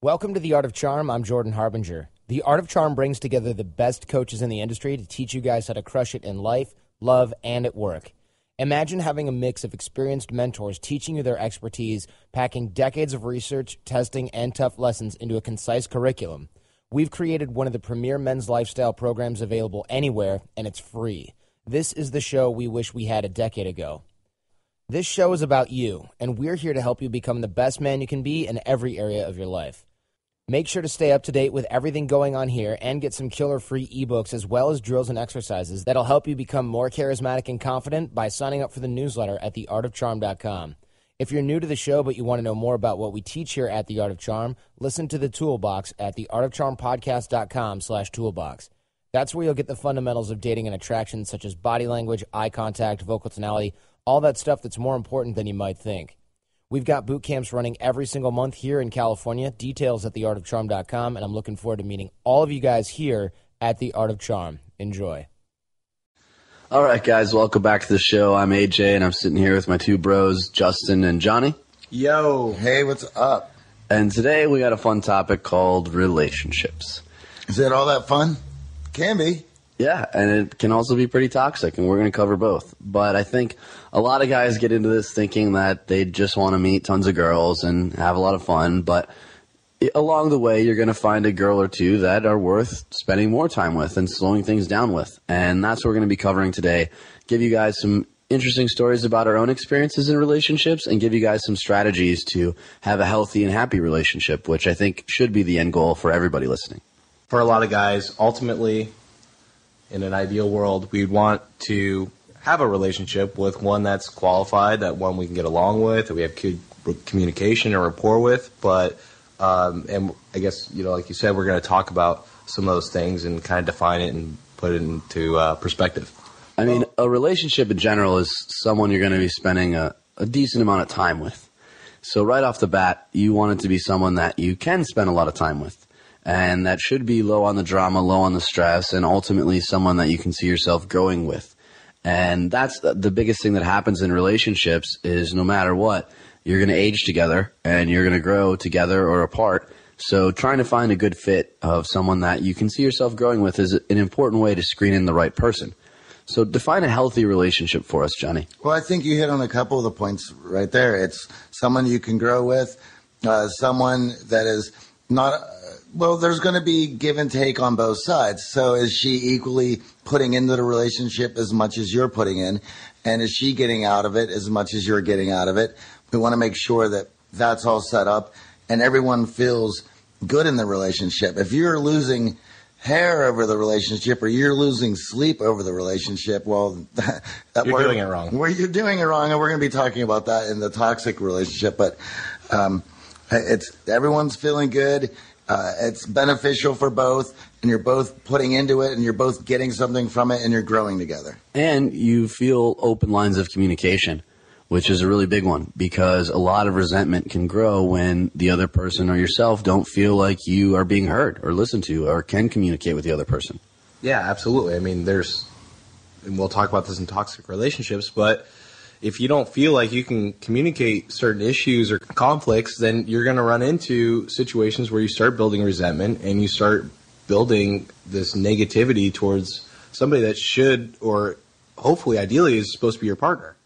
Welcome to The Art of Charm. I'm Jordan Harbinger. The Art of Charm brings together the best coaches in the industry to teach you guys how to crush it in life, love, and at work. Imagine having a mix of experienced mentors teaching you their expertise, packing decades of research, testing, and tough lessons into a concise curriculum. We've created one of the premier men's lifestyle programs available anywhere, and it's free. This is the show we wish we had a decade ago. This show is about you, and we're here to help you become the best man you can be in every area of your life. Make sure to stay up to date with everything going on here and get some killer free ebooks as well as drills and exercises that'll help you become more charismatic and confident by signing up for the newsletter at theartofcharm.com. If you're new to the show but you want to know more about what we teach here at The Art of Charm, listen to the Toolbox at theartofcharmpodcast.com slash toolbox. That's where you'll get the fundamentals of dating and attraction such as body language, eye contact, vocal tonality, all that stuff that's more important than you might think. We've got boot camps running every single month here in California. Details at theartofcharm.com, and I'm looking forward to meeting all of you guys here at The Art of Charm. Enjoy. All right, guys, welcome back to the show. I'm AJ, and I'm sitting here with my two bros, Justin and Johnny. Yo. Hey, what's up? And today we got a fun topic called relationships. Is it all that fun? Can be. Yeah, and it can also be pretty toxic, and we're going to cover both. But I think a lot of guys get into this thinking that they just want to meet tons of girls and have a lot of fun, but along the way, you're going to find a girl or two that are worth spending more time with and slowing things down with. And that's what we're going to be covering today. Give you guys some interesting stories about our own experiences in relationships and give you guys some strategies to have a healthy and happy relationship, which I think should be the end goal for everybody listening. For a lot of guys, ultimately, in an ideal world, we'd want to have a relationship with one that's qualified, that one we can get along with, that we have good communication and rapport with. But, um, and I guess, you know, like you said, we're going to talk about some of those things and kind of define it and put it into uh, perspective. I mean, a relationship in general is someone you're going to be spending a, a decent amount of time with. So right off the bat, you want it to be someone that you can spend a lot of time with and that should be low on the drama, low on the stress, and ultimately someone that you can see yourself growing with. And that's the biggest thing that happens in relationships is no matter what, you're going to age together and you're going to grow together or apart. So trying to find a good fit of someone that you can see yourself growing with is an important way to screen in the right person. So define a healthy relationship for us, Johnny. Well, I think you hit on a couple of the points right there. It's someone you can grow with, uh, someone that is not well, there's going to be give and take on both sides. So is she equally putting into the relationship as much as you're putting in? And is she getting out of it as much as you're getting out of it? We want to make sure that that's all set up and everyone feels good in the relationship. If you're losing hair over the relationship or you're losing sleep over the relationship, well, that, you're doing it wrong. Well, you're doing it wrong, and we're going to be talking about that in the toxic relationship. But um, it's everyone's feeling good. Uh, it's beneficial for both, and you're both putting into it, and you're both getting something from it, and you're growing together. And you feel open lines of communication, which is a really big one because a lot of resentment can grow when the other person or yourself don't feel like you are being heard or listened to or can communicate with the other person. Yeah, absolutely. I mean, there's, and we'll talk about this in toxic relationships, but if you don't feel like you can communicate certain issues or conflicts, then you're going to run into situations where you start building resentment and you start building this negativity towards somebody that should or hopefully ideally is supposed to be your partner.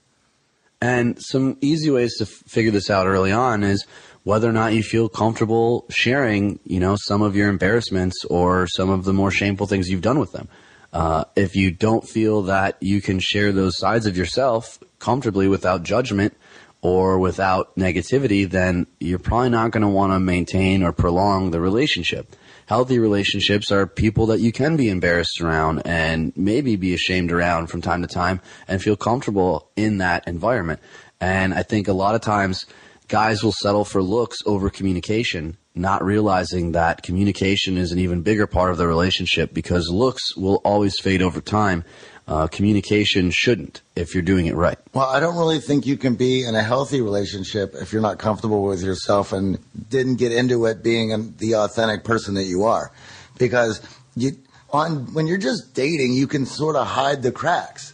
And some easy ways to f- figure this out early on is whether or not you feel comfortable sharing, you know, some of your embarrassments or some of the more shameful things you've done with them. Uh, if you don't feel that you can share those sides of yourself comfortably without judgment or without negativity, then you're probably not going to want to maintain or prolong the relationship. Healthy relationships are people that you can be embarrassed around and maybe be ashamed around from time to time and feel comfortable in that environment. And I think a lot of times guys will settle for looks over communication not realizing that communication is an even bigger part of the relationship because looks will always fade over time. Uh, communication shouldn't if you're doing it right. Well, I don't really think you can be in a healthy relationship if you're not comfortable with yourself and didn't get into it being the authentic person that you are. Because you, on when you're just dating, you can sort of hide the cracks.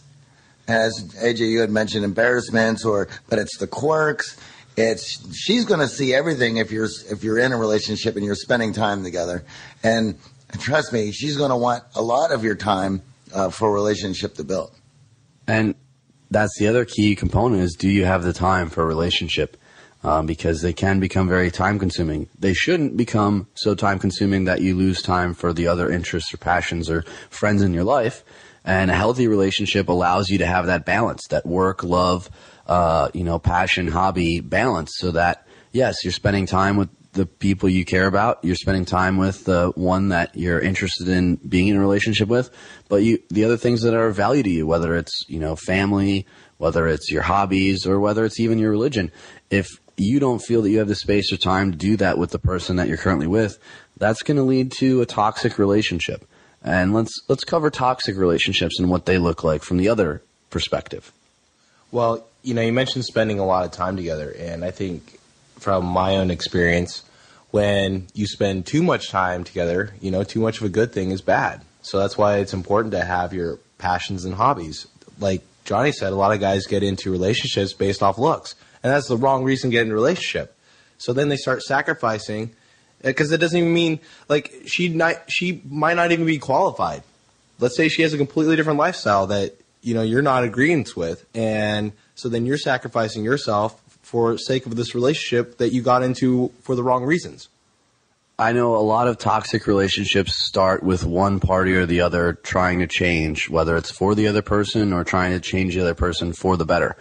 As AJ, you had mentioned embarrassments, or but it's the quirks. It's she's going to see everything if you're if you're in a relationship and you're spending time together, and trust me, she's going to want a lot of your time uh, for a relationship to build. And that's the other key component is do you have the time for a relationship? Um, because they can become very time consuming. They shouldn't become so time consuming that you lose time for the other interests or passions or friends in your life. And a healthy relationship allows you to have that balance, that work, love, uh, you know, passion, hobby balance so that, yes, you're spending time with the people you care about. You're spending time with the one that you're interested in being in a relationship with, but you, the other things that are of value to you, whether it's, you know, family, whether it's your hobbies or whether it's even your religion. If you don't feel that you have the space or time to do that with the person that you're currently with, that's going to lead to a toxic relationship. And let's let's cover toxic relationships and what they look like from the other perspective. Well, you know, you mentioned spending a lot of time together, and I think from my own experience, when you spend too much time together, you know, too much of a good thing is bad. So that's why it's important to have your passions and hobbies. Like Johnny said, a lot of guys get into relationships based off looks and that's the wrong reason to get in a relationship. So then they start sacrificing uh, because it doesn't even mean like she not she might not even be qualified. Let's say she has a completely different lifestyle that you know you're not agreeing with, and so then you're sacrificing yourself for sake of this relationship that you got into for the wrong reasons. I know a lot of toxic relationships start with one party or the other trying to change, whether it's for the other person or trying to change the other person for the better.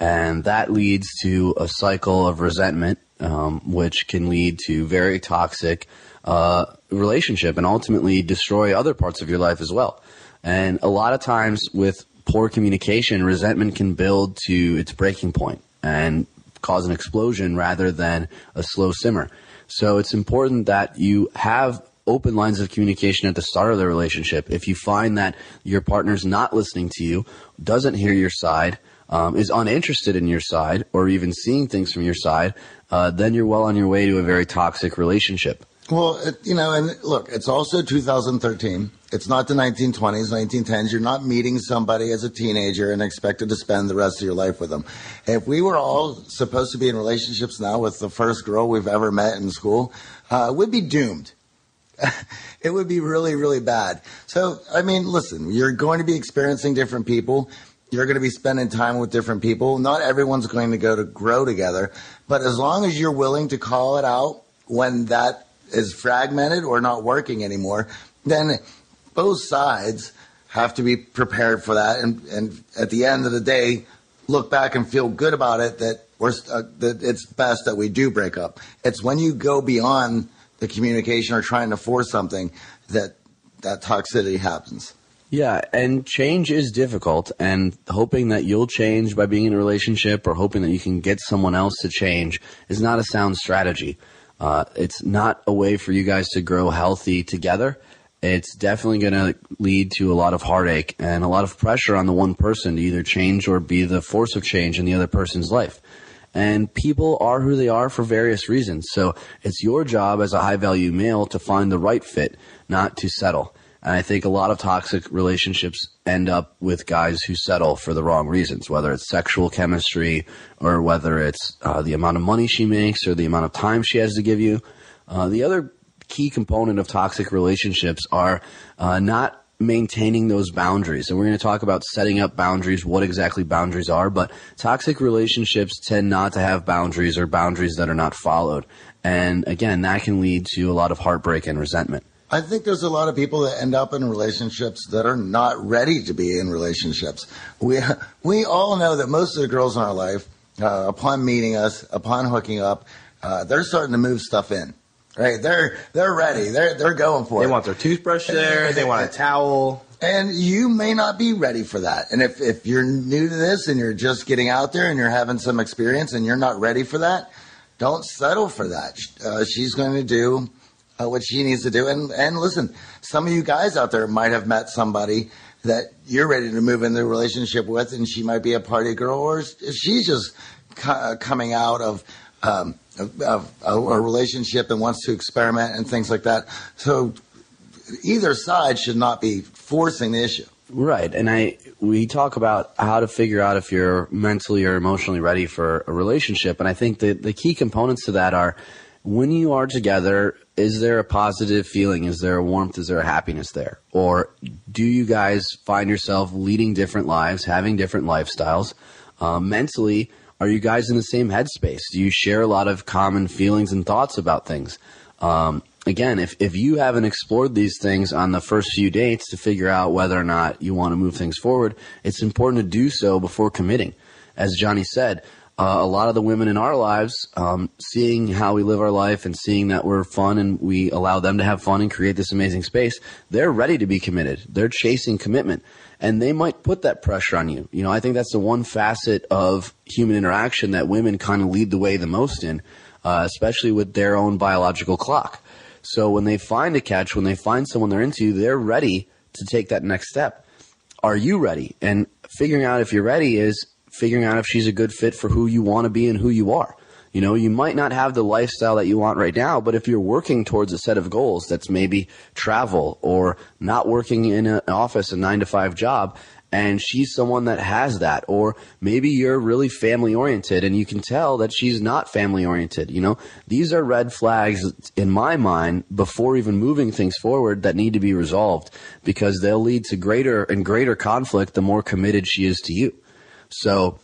And that leads to a cycle of resentment, um, which can lead to very toxic uh, relationship and ultimately destroy other parts of your life as well. And a lot of times with poor communication, resentment can build to its breaking point and cause an explosion rather than a slow simmer. So it's important that you have open lines of communication at the start of the relationship. If you find that your partner's not listening to you, doesn't hear your side, um, is uninterested in your side or even seeing things from your side, uh, then you're well on your way to a very toxic relationship. Well, it, you know, and look, it's also 2013. It's not the 1920s, 1910s. You're not meeting somebody as a teenager and expected to spend the rest of your life with them. If we were all supposed to be in relationships now with the first girl we've ever met in school, uh, we'd be doomed. it would be really, really bad. So, I mean, listen, you're going to be experiencing different people you're going to be spending time with different people. Not everyone's going to go to grow together, but as long as you're willing to call it out when that is fragmented or not working anymore, then both sides have to be prepared for that. And, and at the end of the day, look back and feel good about it that we're, uh, that it's best that we do break up. It's when you go beyond the communication or trying to force something that that toxicity happens. Yeah, and change is difficult, and hoping that you'll change by being in a relationship or hoping that you can get someone else to change is not a sound strategy. Uh, it's not a way for you guys to grow healthy together. It's definitely going to lead to a lot of heartache and a lot of pressure on the one person to either change or be the force of change in the other person's life. And people are who they are for various reasons. So it's your job as a high value male to find the right fit, not to settle. And I think a lot of toxic relationships end up with guys who settle for the wrong reasons, whether it's sexual chemistry or whether it's uh, the amount of money she makes or the amount of time she has to give you. Uh, the other key component of toxic relationships are uh, not maintaining those boundaries. And we're going to talk about setting up boundaries, what exactly boundaries are, but toxic relationships tend not to have boundaries or boundaries that are not followed. And again, that can lead to a lot of heartbreak and resentment. I think there's a lot of people that end up in relationships that are not ready to be in relationships. We we all know that most of the girls in our life, uh, upon meeting us, upon hooking up, uh, they're starting to move stuff in. Right? They're they're ready. They're they're going for they it. They want their toothbrush there. they want a towel. And you may not be ready for that. And if if you're new to this and you're just getting out there and you're having some experience and you're not ready for that, don't settle for that. Uh, she's going to do uh, what she needs to do. And and listen, some of you guys out there might have met somebody that you're ready to move into a relationship with, and she might be a party girl, or she's just coming out of. Um, of a, a relationship and wants to experiment and things like that. So either side should not be forcing the issue. Right. And I we talk about how to figure out if you're mentally or emotionally ready for a relationship. And I think that the key components to that are when you are together, is there a positive feeling? Is there a warmth? Is there a happiness there? Or do you guys find yourself leading different lives, having different lifestyles? Uh, mentally, are you guys in the same headspace? Do you share a lot of common feelings and thoughts about things? Um, again, if, if you haven't explored these things on the first few dates to figure out whether or not you want to move things forward, it's important to do so before committing. As Johnny said, uh, a lot of the women in our lives, um, seeing how we live our life and seeing that we're fun and we allow them to have fun and create this amazing space, they're ready to be committed. They're chasing commitment. And they might put that pressure on you. You know, I think that's the one facet of human interaction that women kind of lead the way the most in, uh, especially with their own biological clock. So when they find a catch, when they find someone they're into, they're ready to take that next step. Are you ready? And figuring out if you're ready is figuring out if she's a good fit for who you want to be and who you are. You know, you might not have the lifestyle that you want right now, but if you're working towards a set of goals that's maybe travel or not working in an office, a nine to five job, and she's someone that has that or maybe you're really family oriented and you can tell that she's not family oriented you know? These are red flags in my mind before even moving things forward that need to be resolved because they'll lead to greater and greater conflict the more committed she is to you. So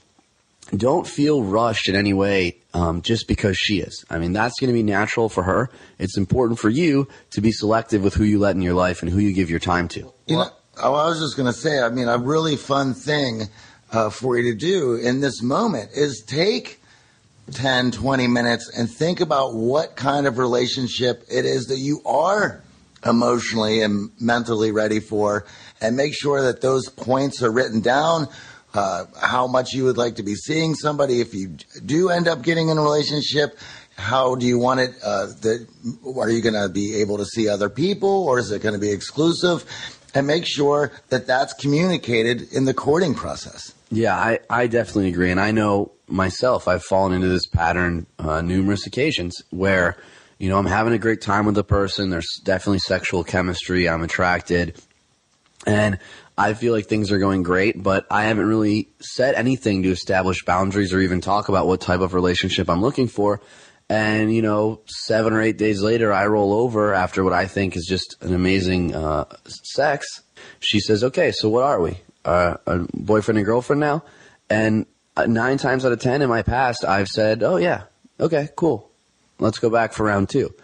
don't feel rushed in any way um, just because she is. I mean, that's going to be natural for her. It's important for you to be selective with who you let in your life and who you give your time to. You know, I was just going to say, I mean, a really fun thing uh, for you to do in this moment is take 10, 20 minutes and think about what kind of relationship it is that you are emotionally and mentally ready for, and make sure that those points are written down. Uh, how much you would like to be seeing somebody if you do end up getting in a relationship. How do you want it? Uh, that are you going to be able to see other people, or is it going to be exclusive? and make sure that that's communicated in the courting process. Yeah, I, I definitely agree. And I know myself, I've fallen into this pattern uh, numerous occasions where, you know, I'm having a great time with the person. There's definitely sexual chemistry. I'm attracted. And I feel like things are going great, but I haven't really said anything to establish boundaries or even talk about what type of relationship I'm looking for. And, you know, seven or eight days later, I roll over after what I think is just an amazing uh, sex. She says, okay, so what are we? Uh, a boyfriend and girlfriend now? And uh, nine times out of ten in my past, I've said, oh, yeah, okay, cool. Let's go back for round two.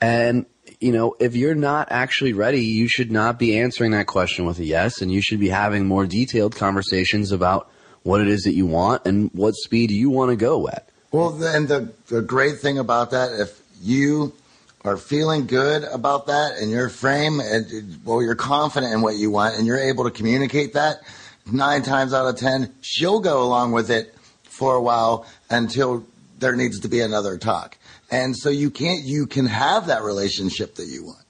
And, you know, if you're not actually ready, you should not be answering that question with a yes, and you should be having more detailed conversations about what it is that you want and what speed you want to go at. Well, then the, the great thing about that, if you are feeling good about that in your frame, and well, you're confident in what you want, and you're able to communicate that, nine times out of ten, she'll go along with it for a while until there needs to be another talk. And so you can't, you can have that relationship that you want.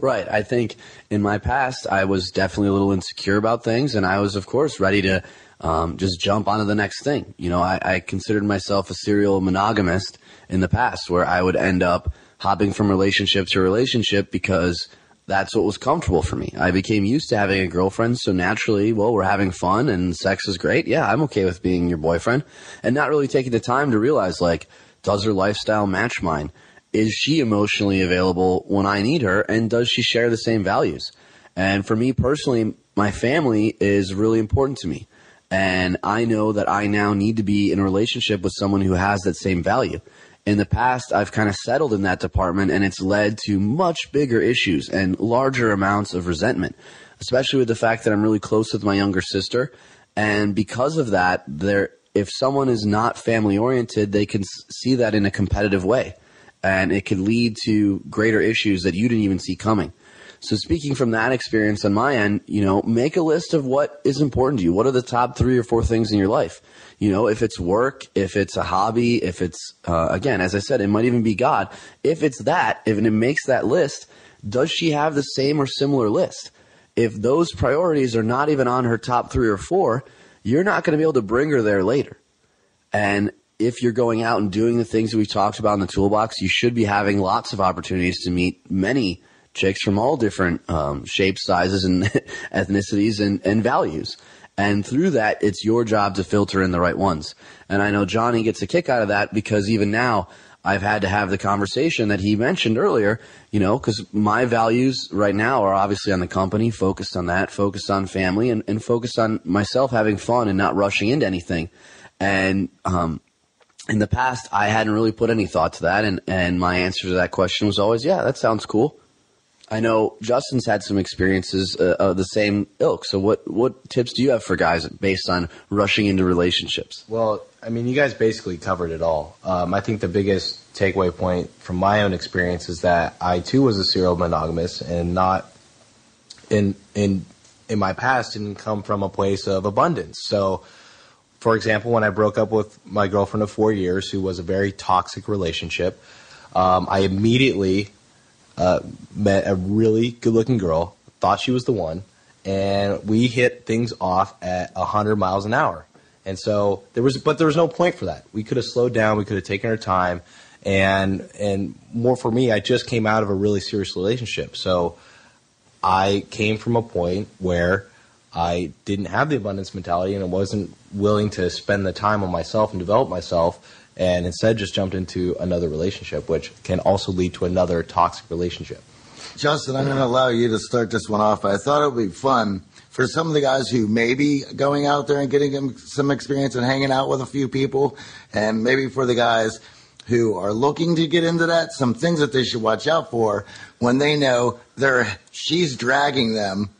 Right. I think in my past, I was definitely a little insecure about things, and I was, of course, ready to um, just jump onto the next thing. You know, I, I considered myself a serial monogamist in the past where I would end up hopping from relationship to relationship because that's what was comfortable for me. I became used to having a girlfriend, so naturally, well, we're having fun and sex is great. Yeah, I'm okay with being your boyfriend and not really taking the time to realize like, does her lifestyle match mine? Is she emotionally available when I need her? And does she share the same values? And for me personally, my family is really important to me. And I know that I now need to be in a relationship with someone who has that same value. In the past, I've kind of settled in that department and it's led to much bigger issues and larger amounts of resentment, especially with the fact that I'm really close with my younger sister. And because of that, there, if someone is not family oriented, they can see that in a competitive way. And it can lead to greater issues that you didn't even see coming. So speaking from that experience on my end, you know, make a list of what is important to you. What are the top three or four things in your life? You know, if it's work, if it's a hobby, if it's, uh, again, as I said, it might even be God. If it's that, if it makes that list, does she have the same or similar list? If those priorities are not even on her top three or four, you're not going to be able to bring her there later. And if you're going out and doing the things that we've talked about in the toolbox, you should be having lots of opportunities to meet many chicks from all different um, shapes, sizes, and ethnicities and, and values. And through that, it's your job to filter in the right ones. And I know Johnny gets a kick out of that because even now, I've had to have the conversation that he mentioned earlier, you know, because my values right now are obviously on the company, focused on that, focused on family, and, and focused on myself having fun and not rushing into anything. And um, in the past, I hadn't really put any thought to that. And, and my answer to that question was always, yeah, that sounds cool. I know Justin's had some experiences uh, of the same ilk. So, what what tips do you have for guys based on rushing into relationships? Well, I mean, you guys basically covered it all. Um, I think the biggest takeaway point from my own experience is that I too was a serial monogamous and not in in in my past didn't come from a place of abundance. So, for example, when I broke up with my girlfriend of four years, who was a very toxic relationship, um, I immediately uh, met a really good looking girl, thought she was the one, and we hit things off at 100 miles an hour. And so there was, but there was no point for that. We could have slowed down, we could have taken our time, and and more for me, I just came out of a really serious relationship, so I came from a point where I didn't have the abundance mentality and I wasn't willing to spend the time on myself and develop myself and instead just jumped into another relationship, which can also lead to another toxic relationship. Justin, I'm going to allow you to start this one off. I thought it would be fun for some of the guys who may be going out there and getting some experience and hanging out with a few people, and maybe for the guys who are looking to get into that, some things that they should watch out for when they know they're she's dragging them.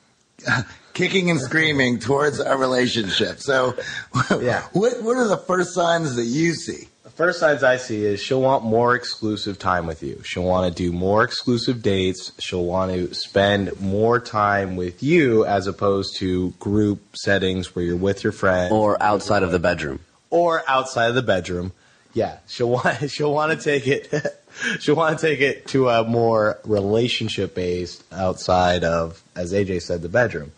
kicking and screaming towards a relationship. So, yeah. what what are the first signs that you see? First signs I see is she'll want more exclusive time with you. She'll want to do more exclusive dates. She'll want to spend more time with you as opposed to group settings where you're with your friends or outside of the bedroom. Or outside of the bedroom. Yeah, she'll want she'll want to take it she'll want to take it to a more relationship based outside of as AJ said the bedroom.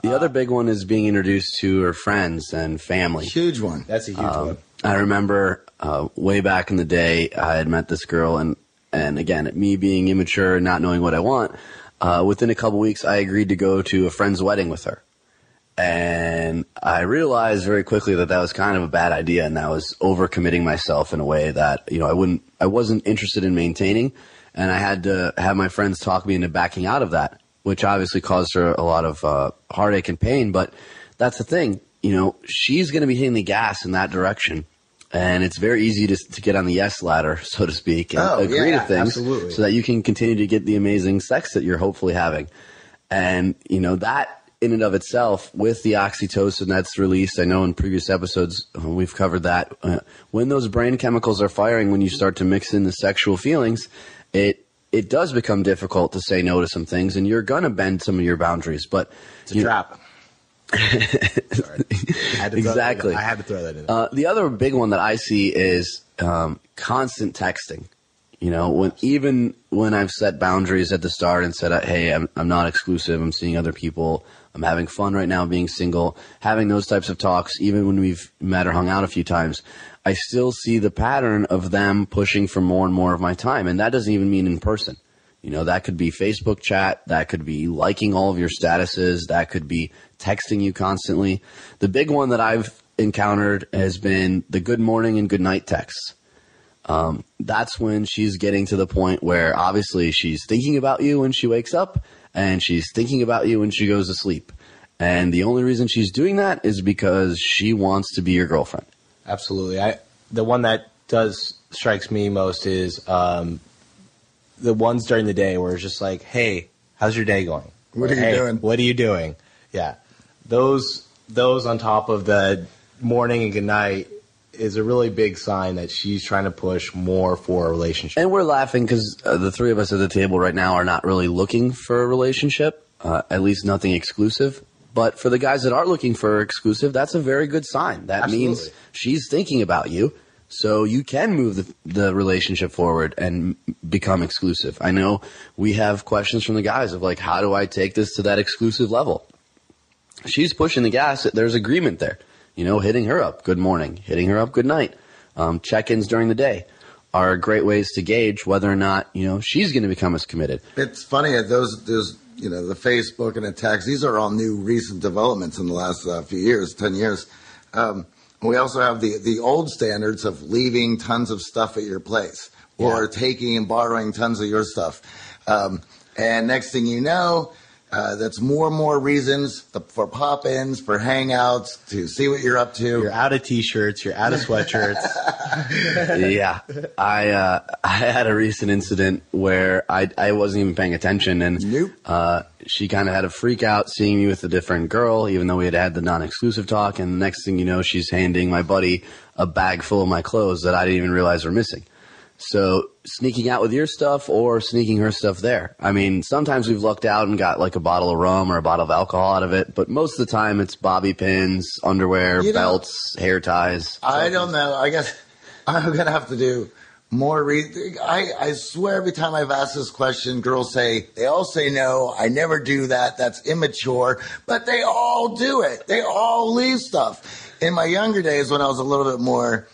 The uh, other big one is being introduced to her friends and family. Huge one. That's a huge um, one. I remember uh, way back in the day, I had met this girl, and and again, me being immature and not knowing what I want, uh, within a couple weeks, I agreed to go to a friend's wedding with her, and I realized very quickly that that was kind of a bad idea, and I was overcommitting myself in a way that you know I wouldn't, I wasn't interested in maintaining, and I had to have my friends talk me into backing out of that, which obviously caused her a lot of uh, heartache and pain. But that's the thing, you know, she's going to be hitting the gas in that direction and it's very easy to, to get on the yes ladder, so to speak, and oh, agree yeah, to things absolutely. so that you can continue to get the amazing sex that you're hopefully having. And, you know, that in and of itself, with the oxytocin that's released, I know in previous episodes uh, we've covered that. Uh, when those brain chemicals are firing, when you start to mix in the sexual feelings, it it does become difficult to say no to some things, and you're gonna bend some of your boundaries. But it's a trap. exactly. I had to throw that in. Uh, the other big one that I see is um, constant texting. You know, when even when I've set boundaries at the start and said, "Hey, I'm I'm not exclusive. I'm seeing other people. I'm having fun right now, being single." Having those types of talks, even when we've met or hung out a few times, I still see the pattern of them pushing for more and more of my time, and that doesn't even mean in person. You know, that could be Facebook chat, that could be liking all of your statuses, that could be texting you constantly. The big one that I've encountered has been the good morning and good night texts. Um, that's when she's getting to the point where obviously she's thinking about you when she wakes up and she's thinking about you when she goes to sleep. And the only reason she's doing that is because she wants to be your girlfriend. Absolutely. I the one that does strikes me most is um, the ones during the day where it's just like, "Hey, how's your day going? What are you hey, doing? What are you doing?" Yeah, those those on top of the morning and good night is a really big sign that she's trying to push more for a relationship. And we're laughing because uh, the three of us at the table right now are not really looking for a relationship, uh, at least nothing exclusive. But for the guys that are looking for exclusive, that's a very good sign. That means she's thinking about you. So you can move the, the relationship forward and become exclusive. I know we have questions from the guys of like, how do I take this to that exclusive level? She's pushing the gas. There's agreement there. You know, hitting her up, good morning. Hitting her up, good night. Um, check-ins during the day are great ways to gauge whether or not, you know, she's going to become as committed. It's funny those those you know the Facebook and the text. These are all new recent developments in the last uh, few years, ten years. Um, we also have the the old standards of leaving tons of stuff at your place or Yeah. taking and borrowing tons of your stuff. Um, and next thing you know, uh, that's more and more reasons for pop-ins, for hangouts, to see what you're up to. You're out of t-shirts, you're out of sweatshirts. yeah, I uh, I had a recent incident where I I wasn't even paying attention, and Nope. uh, she kind of had a freak out seeing me with a different girl, even though we had had the non-exclusive talk. And the next thing you know, she's handing my buddy a bag full of my clothes that I didn't even realize were missing. So sneaking out with your stuff or sneaking her stuff there. I mean, sometimes we've lucked out and got like a bottle of rum or a bottle of alcohol out of it, but most of the time it's bobby pins, underwear, You know- belts, hair ties. I don't know. I guess I'm gonna have to do more. Re- I I swear every time I've asked this question, girls say they all say no. I never do that. That's immature. But they all do it. They all leave stuff. In my younger days, when I was a little bit more,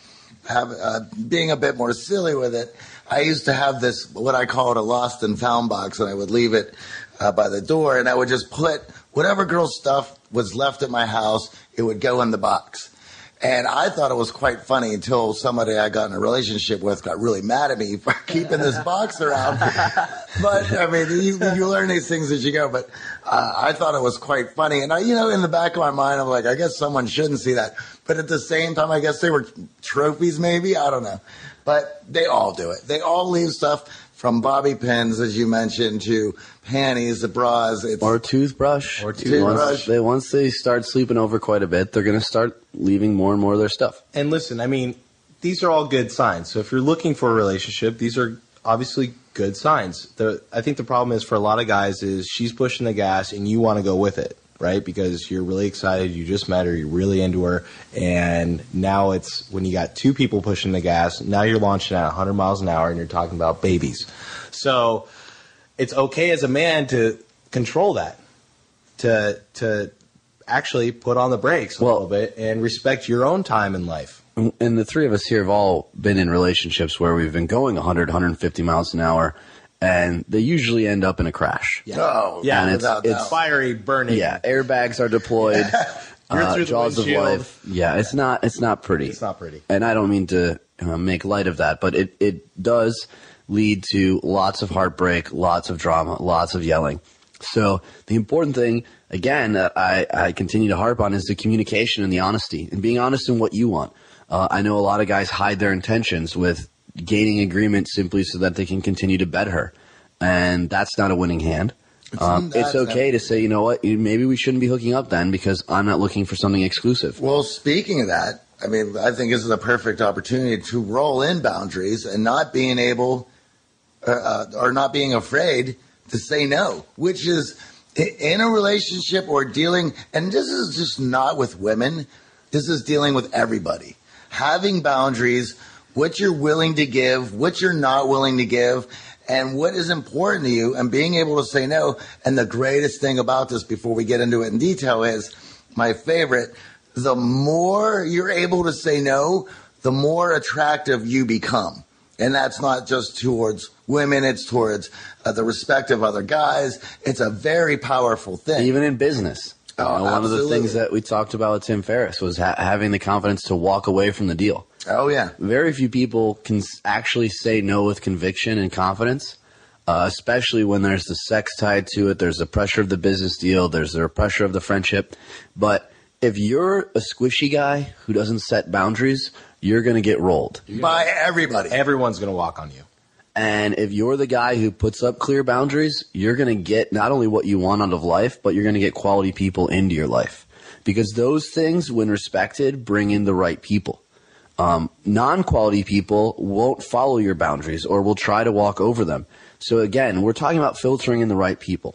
have uh, being a bit more silly with it, I used to have this what I call it a lost and found box, and I would leave it uh, by the door, and I would just put whatever girl's stuff was left at my house. It would go in the box. And I thought it was quite funny until somebody I got in a relationship with got really mad at me for keeping this box around. but I mean, you, you learn these things as you go. But uh, I thought it was quite funny. And I, you know, in the back of my mind, I'm like, I guess someone shouldn't see that. But at the same time, I guess they were trophies, maybe. I don't know. But they all do it. They all leave stuff from bobby pins, as you mentioned, to panties, to bras. It's, Or toothbrush. Or toothbrush. Once they, once they start sleeping over quite a bit, they're going to start leaving more and more of their stuff. And listen, I mean, these are all good signs. So if you're looking for a relationship, these are obviously good signs. The I think the problem is for a lot of guys is she's pushing the gas and you want to go with it, right? Because you're really excited, you just met her, you're really into her, and now it's when you got two people pushing the gas, now you're launching at 100 miles an hour and you're talking about babies. So it's okay as a man to control that. To to actually put on the brakes a Well- little bit and respect your own time in life. And the three of us here have all been in relationships where we've been going 100, 150 miles an hour, and they usually end up in a crash. oh, Yeah, And it's- without it's fiery burning. Yeah, airbags are deployed. You're uh, through the jaws of life. Yeah, it's not. It's not pretty. It's not pretty. And I don't mean to uh, make light of that, but it it does lead to lots of heartbreak, lots of drama, lots of yelling. So the important thing, again, that I, I continue to harp on is the communication and the honesty and being honest in what you want. Uh, I know a lot of guys hide their intentions with gaining agreement simply so that they can continue to bet her. And that's not a winning hand. Um, it's okay to say, you know what, maybe we shouldn't be hooking up then because I'm not looking for something exclusive. Well, speaking of that, I mean, I think this is a perfect opportunity to roll in boundaries and not being able uh, uh, or not being afraid to say no, which is in a relationship or dealing, and this is just not with women, this is dealing with everybody. Having boundaries, what you're willing to give, what you're not willing to give, and what is important to you, and being able to say no. And the greatest thing about this, before we get into it in detail, is my favorite the more you're able to say no, the more attractive you become. And that's not just towards women, it's towards uh, the respect of other guys. It's a very powerful thing. even in business. You Oh, know, one of the things that we talked about with Tim Ferriss was ha- having the confidence to walk away from the deal. oh, yeah. Very few people can actually say no with conviction and confidence, uh, especially when there's the sex tied to it. There's the pressure of the business deal. There's the pressure of the friendship. But if you're a squishy guy who doesn't set boundaries, you're going to get rolled. By everybody. Everyone's going to walk on you. And if you're the guy who puts up clear boundaries, you're going to get not only what you want out of life, but you're going to get quality people into your life. Because those things, when respected, bring in the right people. Um, non quality people won't follow your boundaries or will try to walk over them. So, again, we're talking about filtering in the right people.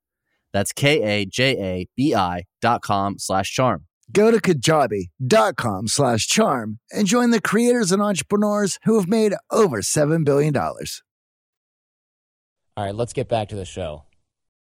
That's K-A-J-A-B-I dot com slash charm. Go to kajabi.com slash charm and join the creators and entrepreneurs who have made over $7 billion. All right, let's get back to the show.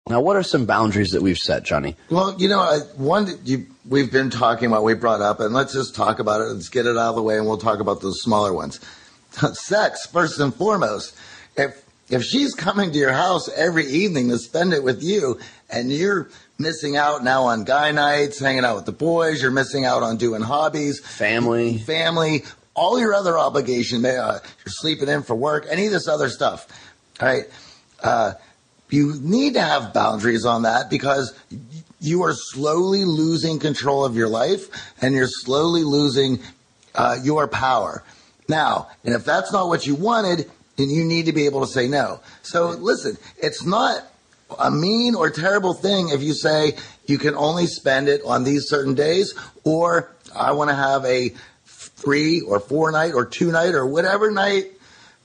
Now, what are some boundaries that we've set, Johnny? Well, you know, I, one that you, we've been talking about, we brought up, and let's just talk about it. Let's get it out of the way, and we'll talk about those smaller ones. Sex, first and foremost. If if she's coming to your house every evening to spend it with you, and you're missing out now on guy nights, hanging out with the boys, you're missing out on doing hobbies, Family. family, all your other obligations, uh, you're sleeping in for work, any of this other stuff. All right. Uh, you need to have boundaries on that because you are slowly losing control of your life and you're slowly losing uh, your power. Now, and if that's not what you wanted, then you need to be able to say no. So listen, it's not a mean or terrible thing if you say you can only spend it on these certain days or I want to have a three or four night or two night or whatever night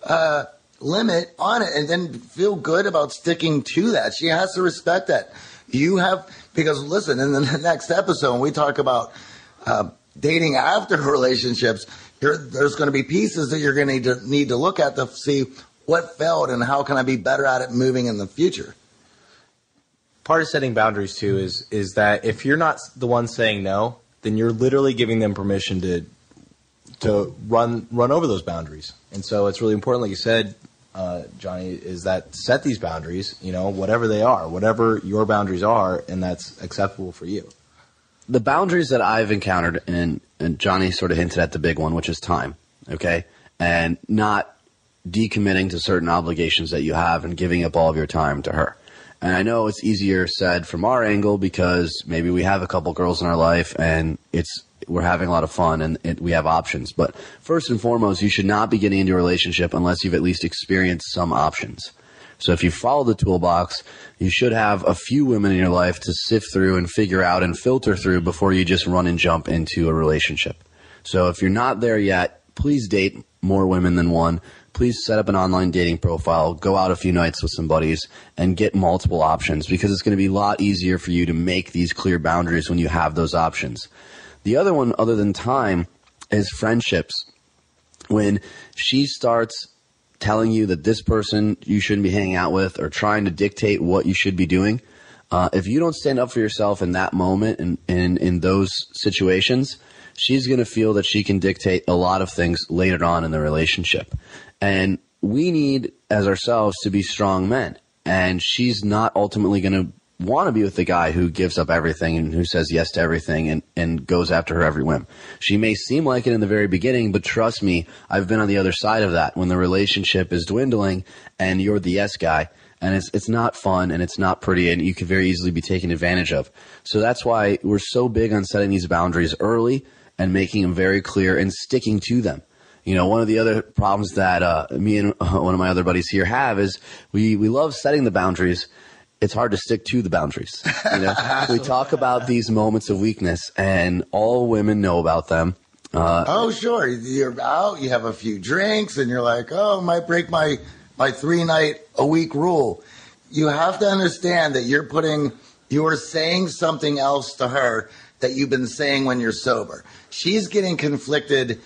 uh, limit on it and then feel good about sticking to that. She has to respect that. You have, because listen, in the next episode, when we talk about uh, dating after relationships, you're, there's going to be pieces that you're going to need to need to look at to see what failed and how can I be better at it moving in the future. part of setting boundaries too is is that if you're not the one saying no, then you're literally giving them permission to to run run over those boundaries. And so it's really important, like you said, uh, Johnny, is that set these boundaries. You know, whatever they are, whatever your boundaries are, and that's acceptable for you. The boundaries that I've encountered, and, and Johnny sort of hinted at the big one, which is time, okay? And not decommitting to certain obligations that you have and giving up all of your time to her. And I know it's easier said from our angle because maybe we have a couple girls in our life and it's we're having a lot of fun and it, we have options. But first and foremost, you should not be getting into a relationship unless you've at least experienced some options. So if you follow the toolbox, you should have a few women in your life to sift through and figure out and filter through before you just run and jump into a relationship. So if you're not there yet, please date more women than one. Please set up an online dating profile, go out a few nights with some buddies, and get multiple options because it's going to be a lot easier for you to make these clear boundaries when you have those options. The other one, other than time, is friendships. When she starts telling you that this person you shouldn't be hanging out with or trying to dictate what you should be doing, uh, if you don't stand up for yourself in that moment and in, in those situations, she's going to feel that she can dictate a lot of things later on in the relationship. And we need, as ourselves, to be strong men. And she's not ultimately going to want to be with the guy who gives up everything and who says yes to everything and, and goes after her every whim. She may seem like it in the very beginning, but trust me, I've been on the other side of that when the relationship is dwindling and you're the yes guy and it's it's not fun and it's not pretty and you could very easily be taken advantage of. So that's why we're so big on setting these boundaries early and making them very clear and sticking to them. You know, one of the other problems that uh, me and one of my other buddies here have is we we love setting the boundaries it's hard to stick to the boundaries. You know, we talk about these moments of weakness, and all women know about them. Uh, oh, sure. You're out, you have a few drinks, and you're like, oh, I might break my, my three night a week rule. You have to understand that you're putting, you're saying something else to her that you've been saying when you're sober. She's getting conflicted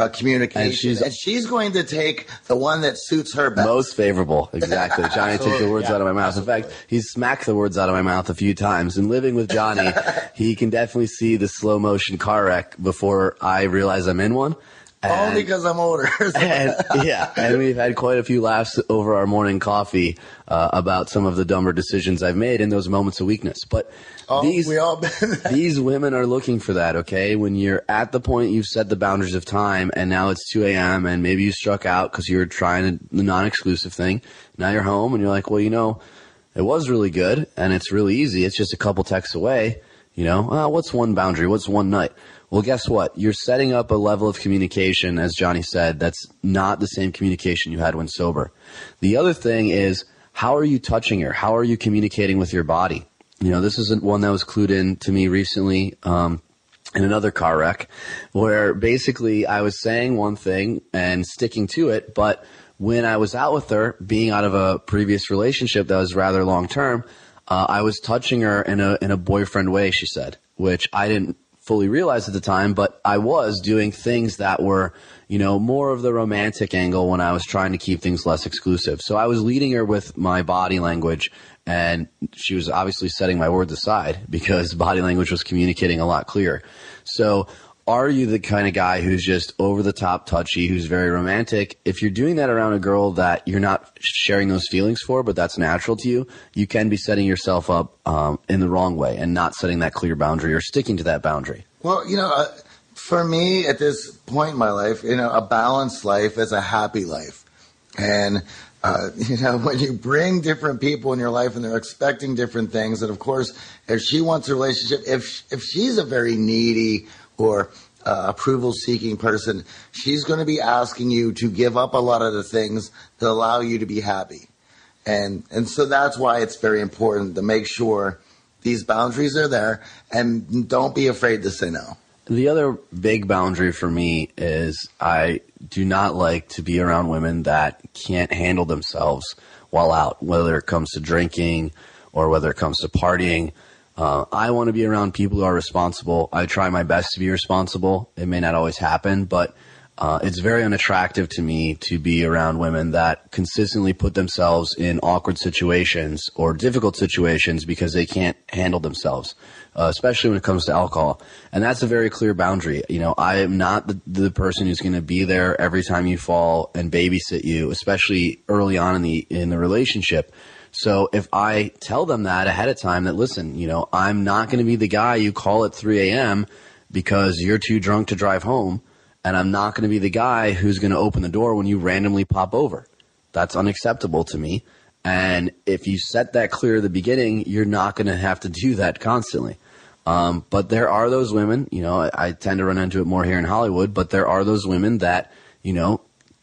uh, communication, And she's- and she's going to take the one that suits her best. Most favorable, exactly. Johnny took the words Yeah, out of my mouth. In fact, he's smacked the words out of my mouth a few times. And living with Johnny, he can definitely see the slow motion car wreck before I realize I'm in one. All because I'm older. and yeah, and we've had quite a few laughs over our morning coffee uh, about some of the dumber decisions I've made in those moments of weakness. But Oh, these we all these women are looking for that. Okay, when you're at the point you've set the boundaries of time, and now it's 2 a.m. and maybe you struck out because you were trying the non-exclusive thing. Now you're home and you're like, well, you know, it was really good and it's really easy. It's just a couple texts away. You know, uh, what's one boundary? What's one night? Well, guess what? You're setting up a level of communication, as Johnny said, that's not the same communication you had when sober. The other thing is, how are you touching her? How are you communicating with your body? You know, this isn't one that was clued in to me recently. Um, in another car wreck where basically I was saying one thing and sticking to it, but when I was out with her, being out of a previous relationship that was rather long term, uh, I was touching her in a in a boyfriend way. She said, which I didn't fully realize at the time, but I was doing things that were, you know, more of the romantic angle when I was trying to keep things less exclusive. So I was leading her with my body language and she was obviously setting my words aside because body language was communicating a lot clearer. So are you the kind of guy who's just over the top touchy, who's very romantic? If you're doing that around a girl that you're not sharing those feelings for, but that's natural to you, you can be setting yourself up um, in the wrong way and not setting that clear boundary or sticking to that boundary. Well, you know, uh, for me at this point in my life, you know, a balanced life is a happy life. And, uh, you know, when you bring different people in your life and they're expecting different things, and of course, if she wants a relationship, if, if she's a very needy or uh, approval seeking person, she's going to be asking you to give up a lot of the things that allow you to be happy. And, and so that's why it's very important to make sure these boundaries are there and don't be afraid to say no. The other big boundary for me is I do not like to be around women that can't handle themselves while out, whether it comes to drinking or whether it comes to partying. Uh, I want to be around people who are responsible. I try my best to be responsible. It may not always happen, but uh, it's very unattractive to me to be around women that consistently put themselves in awkward situations or difficult situations because they can't handle themselves, uh, especially when it comes to alcohol. And that's a very clear boundary. You know, I am not the, the person who's going to be there every time you fall and babysit you, especially early on in the in the relationship. So if I tell them that ahead of time, that listen, you know, I'm not going to be the guy you call at 3 a.m. because you're too drunk to drive home and I'm not going to be the guy who's going to open the door when you randomly pop over. That's unacceptable to me. And if you set that clear at the beginning, you're not going to have to do that constantly. Um, but there are those women, you know, I, I tend to run into it more here in Hollywood, but there are those women that, you know,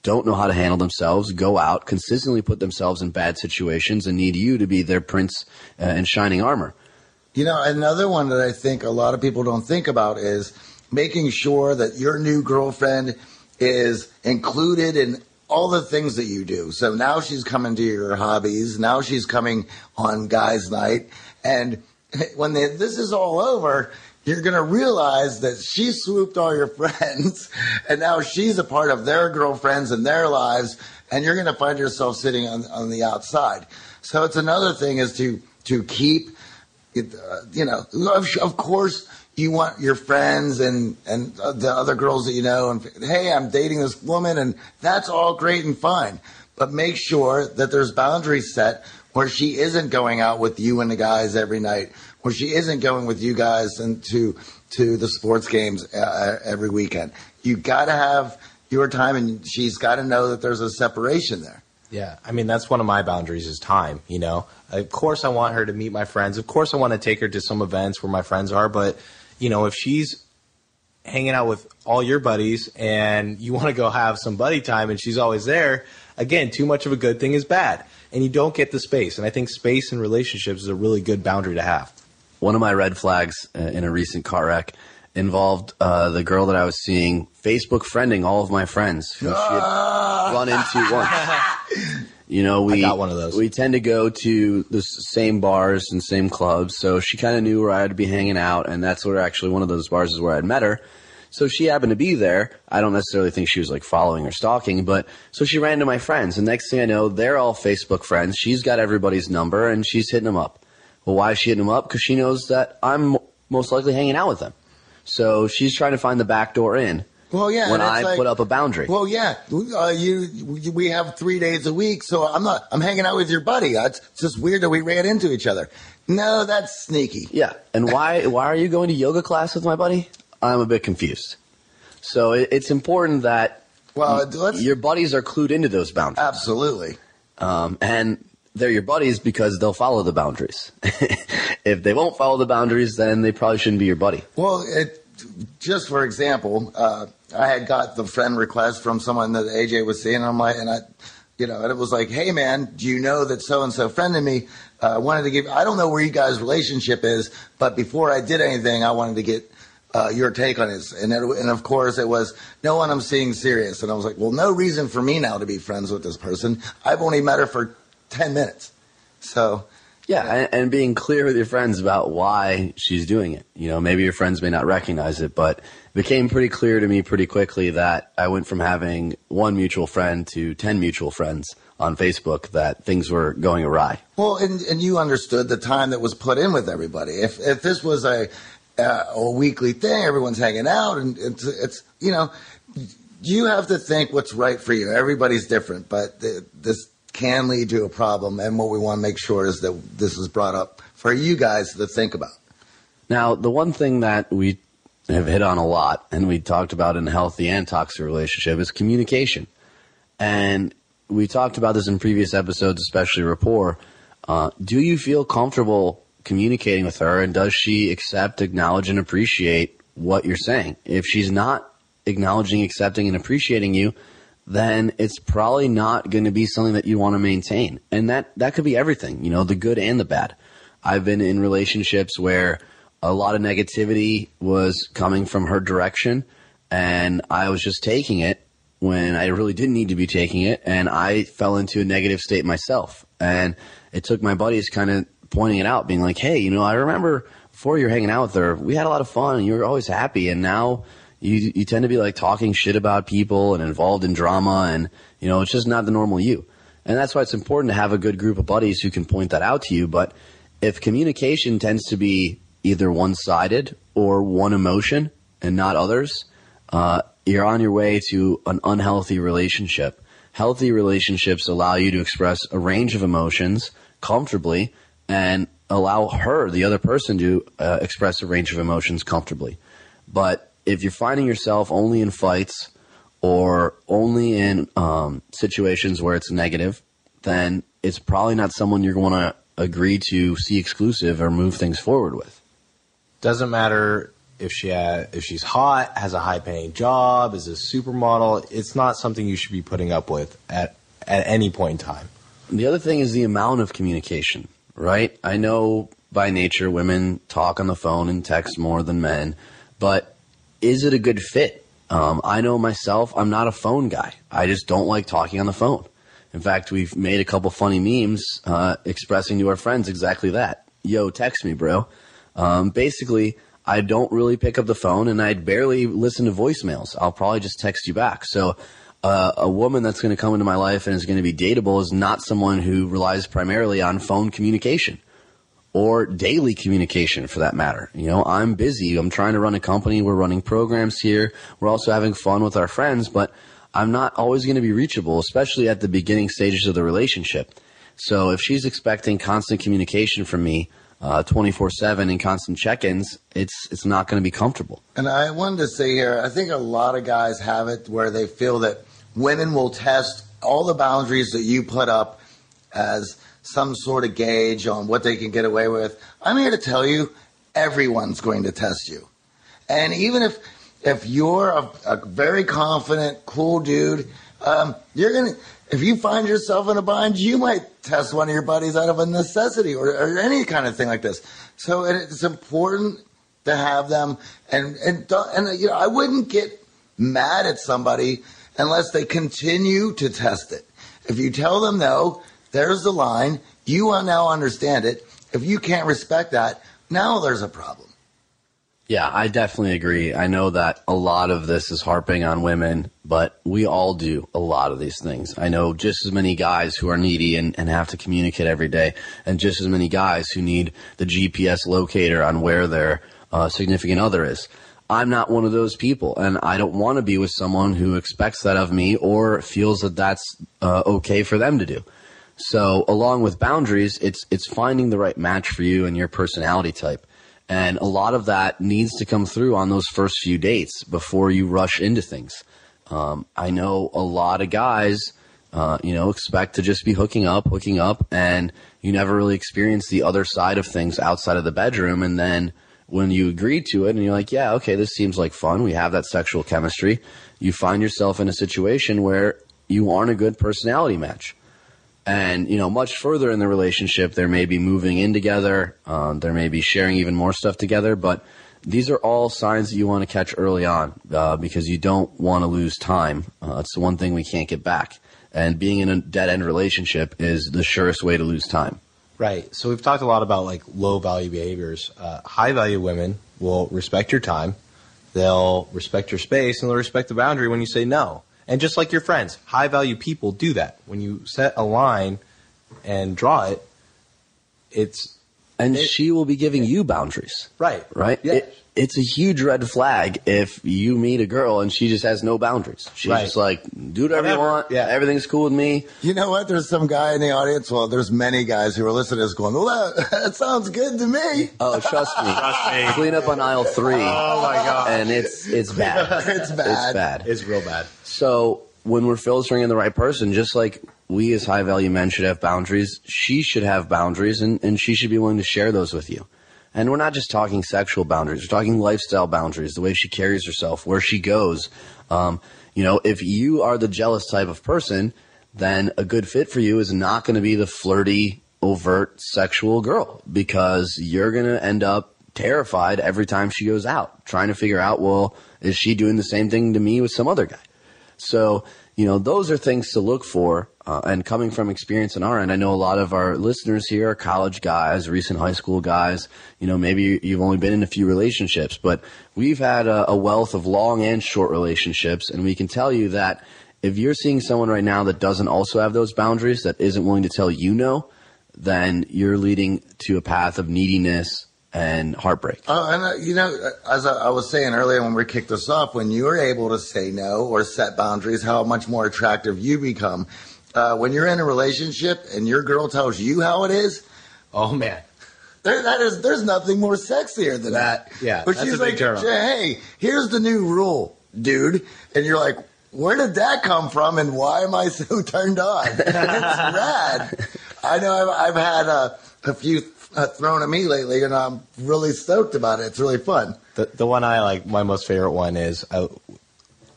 don't know how to handle themselves, go out, consistently put themselves in bad situations, and need you to be their prince uh, in shining armor. You know, another one that I think a lot of people don't think about is making sure that your new girlfriend is included in all the things that you do. So now she's coming to your hobbies. Now she's coming on guys' night. And when they, this is all over, you're going to realize that she swooped all your friends and now she's a part of their girlfriends and their lives. And you're going to find yourself sitting on, on the outside. So it's another thing is to, to keep, uh, you know, of, course, you want your friends and and the other girls that you know and hey i'm dating this woman and that's all great and fine but make sure that there's boundaries set where she isn't going out with you and the guys every night where she isn't going with you guys and to to the sports games uh, every weekend you got to have your time and she's got to know that there's a separation there Yeah, I mean that's one of my boundaries is time. You know, of course I want her to meet my friends. Of course I want to take her to some events where my friends are. But you know, if she's hanging out with all your buddies and you want to go have some buddy time and she's always there, again, too much of a good thing is bad, and you don't get the space. And I think space in relationships is a really good boundary to have. One of my red flags uh, in a recent car wreck involved uh, the girl that I was seeing Facebook friending all of my friends who she had run into once. You know, we got one of those. We tend to go to the same bars and same clubs, so she kind of knew where I'd be hanging out, and that's where actually one of those bars is where I'd met her. So she happened to be there. I don't necessarily think she was like following or stalking, but so she ran to my friends, and next thing I know, they're all Facebook friends. She's got everybody's number, and she's hitting them up. Well, why is she hitting them up? Because she knows that I'm most likely hanging out with them. So she's trying to find the back door in. Well, yeah. When and it's I like- put up a boundary. Well, yeah. Uh, you, we have three days a week, so I'm not. I'm hanging out with your buddy. It's just weird that we ran into each other. No, that's sneaky. Yeah, and why why are you going to yoga class with my buddy? I'm a bit confused. So it, it's important that Well, your buddies are clued into those boundaries, absolutely. um, and they're your buddies because they'll follow the boundaries. if they won't follow the boundaries, then they probably shouldn't be your buddy. Well, it, just for example, uh, I had got the friend request from someone that AJ was seeing. And I'm like, and I, you know, and it was like, hey man, do you know that so and so friended me? Uh, wanted to give. I don't know where you guys' relationship is, but before I did anything, I wanted to get. Uh, your take on this, and it, and of course it was no one I'm seeing serious, and I was like, well, no reason for me now to be friends with this person. I've only met her for ten minutes, so Yeah, and, and being clear with your friends about why she's doing it. You know, maybe your friends may not recognize it, but it became pretty clear to me pretty quickly that I went from having one mutual friend to 10 mutual friends on Facebook that things were going awry. Well, and, and you understood the time that was put in with everybody. If if this was a uh, a weekly thing, everyone's hanging out, and it's it's you know, you have to think what's right for you. Everybody's different, but th- this can lead to a problem. And what we want to make sure is that this is brought up for you guys to think about. Now, the one thing that we have hit on a lot and we talked about in a healthy and toxic relationship is communication. And we talked about this in previous episodes, especially rapport. Uh, do you feel comfortable communicating with her and does she accept, acknowledge, and appreciate what you're saying? If she's not acknowledging, accepting, and appreciating you, then it's probably not going to be something that you want to maintain. And that, that could be everything, you know, the good and the bad. I've been in relationships where a lot of negativity was coming from her direction and I was just taking it when I really didn't need to be taking it and I fell into a negative state myself. And it took my buddies kind of pointing it out, being like, Hey, you know, I remember before you were hanging out with her, we had a lot of fun and you were always happy. And now you, you tend to be like talking shit about people and involved in drama. And, you know, it's just not the normal you. And that's why it's important to have a good group of buddies who can point that out to you. But if communication tends to be either one sided or one emotion and not others, uh, you're on your way to an unhealthy relationship. Healthy relationships allow you to express a range of emotions comfortably and allow her, the other person, to uh, express a range of emotions comfortably. But if you're finding yourself only in fights or only in um, situations where it's negative, then it's probably not someone you're going to agree to see exclusive or move things forward with. Doesn't matter if she ha if she's hot, has a high paying job, is a supermodel. It's not something you should be putting up with at at any point in time. The other thing is the amount of communication, right? I know by nature women talk on the phone and text more than men, but is it a good fit? Um, I know myself, I'm not a phone guy. I just don't like talking on the phone. In fact, we've made a couple funny memes uh, expressing to our friends exactly that. Yo, text me, bro. Um, basically, I don't really pick up the phone and I barely listen to voicemails. I'll probably just text you back. So, uh, a woman that's going to come into my life and is going to be dateable is not someone who relies primarily on phone communication or daily communication for that matter. You know, I'm busy. I'm trying to run a company. We're running programs here. We're also having fun with our friends, but I'm not always going to be reachable, especially at the beginning stages of the relationship. So if she's expecting constant communication from me, uh, 24/7 and constant check-ins, it's it's not going to be comfortable. And I wanted to say here, I think a lot of guys have it where they feel that women will test all the boundaries that you put up as some sort of gauge on what they can get away with. I'm here to tell you, everyone's going to test you. And even if if you're a, a very confident, cool dude, um, you're gonna If you find yourself in a bind, you might test one of your buddies out of a necessity or, or any kind of thing like this. So it, it's important to have them, and and and you know, I wouldn't get mad at somebody unless they continue to test it. If you tell them no, there's the line. You now understand it. If you can't respect that, now there's a problem. Yeah, I definitely agree. I know that a lot of this is harping on women, but we all do a lot of these things. I know just as many guys who are needy and, and have to communicate every day, and just as many guys who need the GPS locator on where their uh, significant other is. I'm not one of those people, and I don't want to be with someone who expects that of me or feels that that's uh, okay for them to do. So, along with boundaries, it's it's finding the right match for you and your personality type. And a lot of that needs to come through on those first few dates before you rush into things. Um, I know a lot of guys, uh, you know, expect to just be hooking up, hooking up, and you never really experience the other side of things outside of the bedroom. And then when you agree to it and you're like, yeah, okay, this seems like fun. We have that sexual chemistry. You find yourself in a situation where you aren't a good personality match and you know much further in the relationship there may be moving in together um, there may be sharing even more stuff together but these are all signs that you want to catch early on uh, because you don't want to lose time uh, it's the one thing we can't get back and being in a dead end relationship is the surest way to lose time Right. So we've talked a lot about like low value behaviors. Uh, high value women will respect your time. They'll respect your space and they'll respect the boundary when you say no. And just like your friends, high value people do that. When you set a line and draw it, it's and It- she will be giving you boundaries right. right Yeah. It- it's a huge red flag if you meet a girl and she just has no boundaries she's Right. just like do whatever, you want Yeah. everything's cool with me You know what? There's some guy in the audience. Well, there's many guys who are listening to this going, well, that, that sounds good to me. Oh, trust me. Trust me. Clean up on aisle three. Oh my god. And it's it's bad. It's bad. It's bad. It's real bad. So when we're filtering in the right person, just like we as high value men should have boundaries, she should have boundaries and, and she should be willing to share those with you. And we're not just talking sexual boundaries, we're talking lifestyle boundaries, the way she carries herself, where she goes. Um, you know, if you are the jealous type of person, then a good fit for you is not going to be the flirty, overt sexual girl because you're going to end up terrified every time she goes out, trying to figure out, well, is she doing the same thing to me with some other guy? So, you know, those are things to look for. Uh, and coming from experience on our end, I know a lot of our listeners here are college guys, recent high school guys. You know, maybe you've only been in a few relationships, but we've had a, a wealth of long and short relationships. And we can tell you that if you're seeing someone right now that doesn't also have those boundaries, that isn't willing to tell you no, then you're leading to a path of neediness and heartbreak. Oh, and uh, you know, as I, I was saying earlier when we kicked this off, when you're able to say no or set boundaries, how much more attractive you become. Uh, when you're in a relationship and your girl tells you how it is, Oh man. there, that is, there's nothing more sexier than that. That- yeah, but that's she's a big like, hey, here's the new rule, dude, and you're like. Where did that come from, and why am I so turned on? it's rad. I know I've, I've had uh, a few uh, thrown at me lately, and I'm really stoked about it. It's really fun. The the one I like, my most favorite one is I,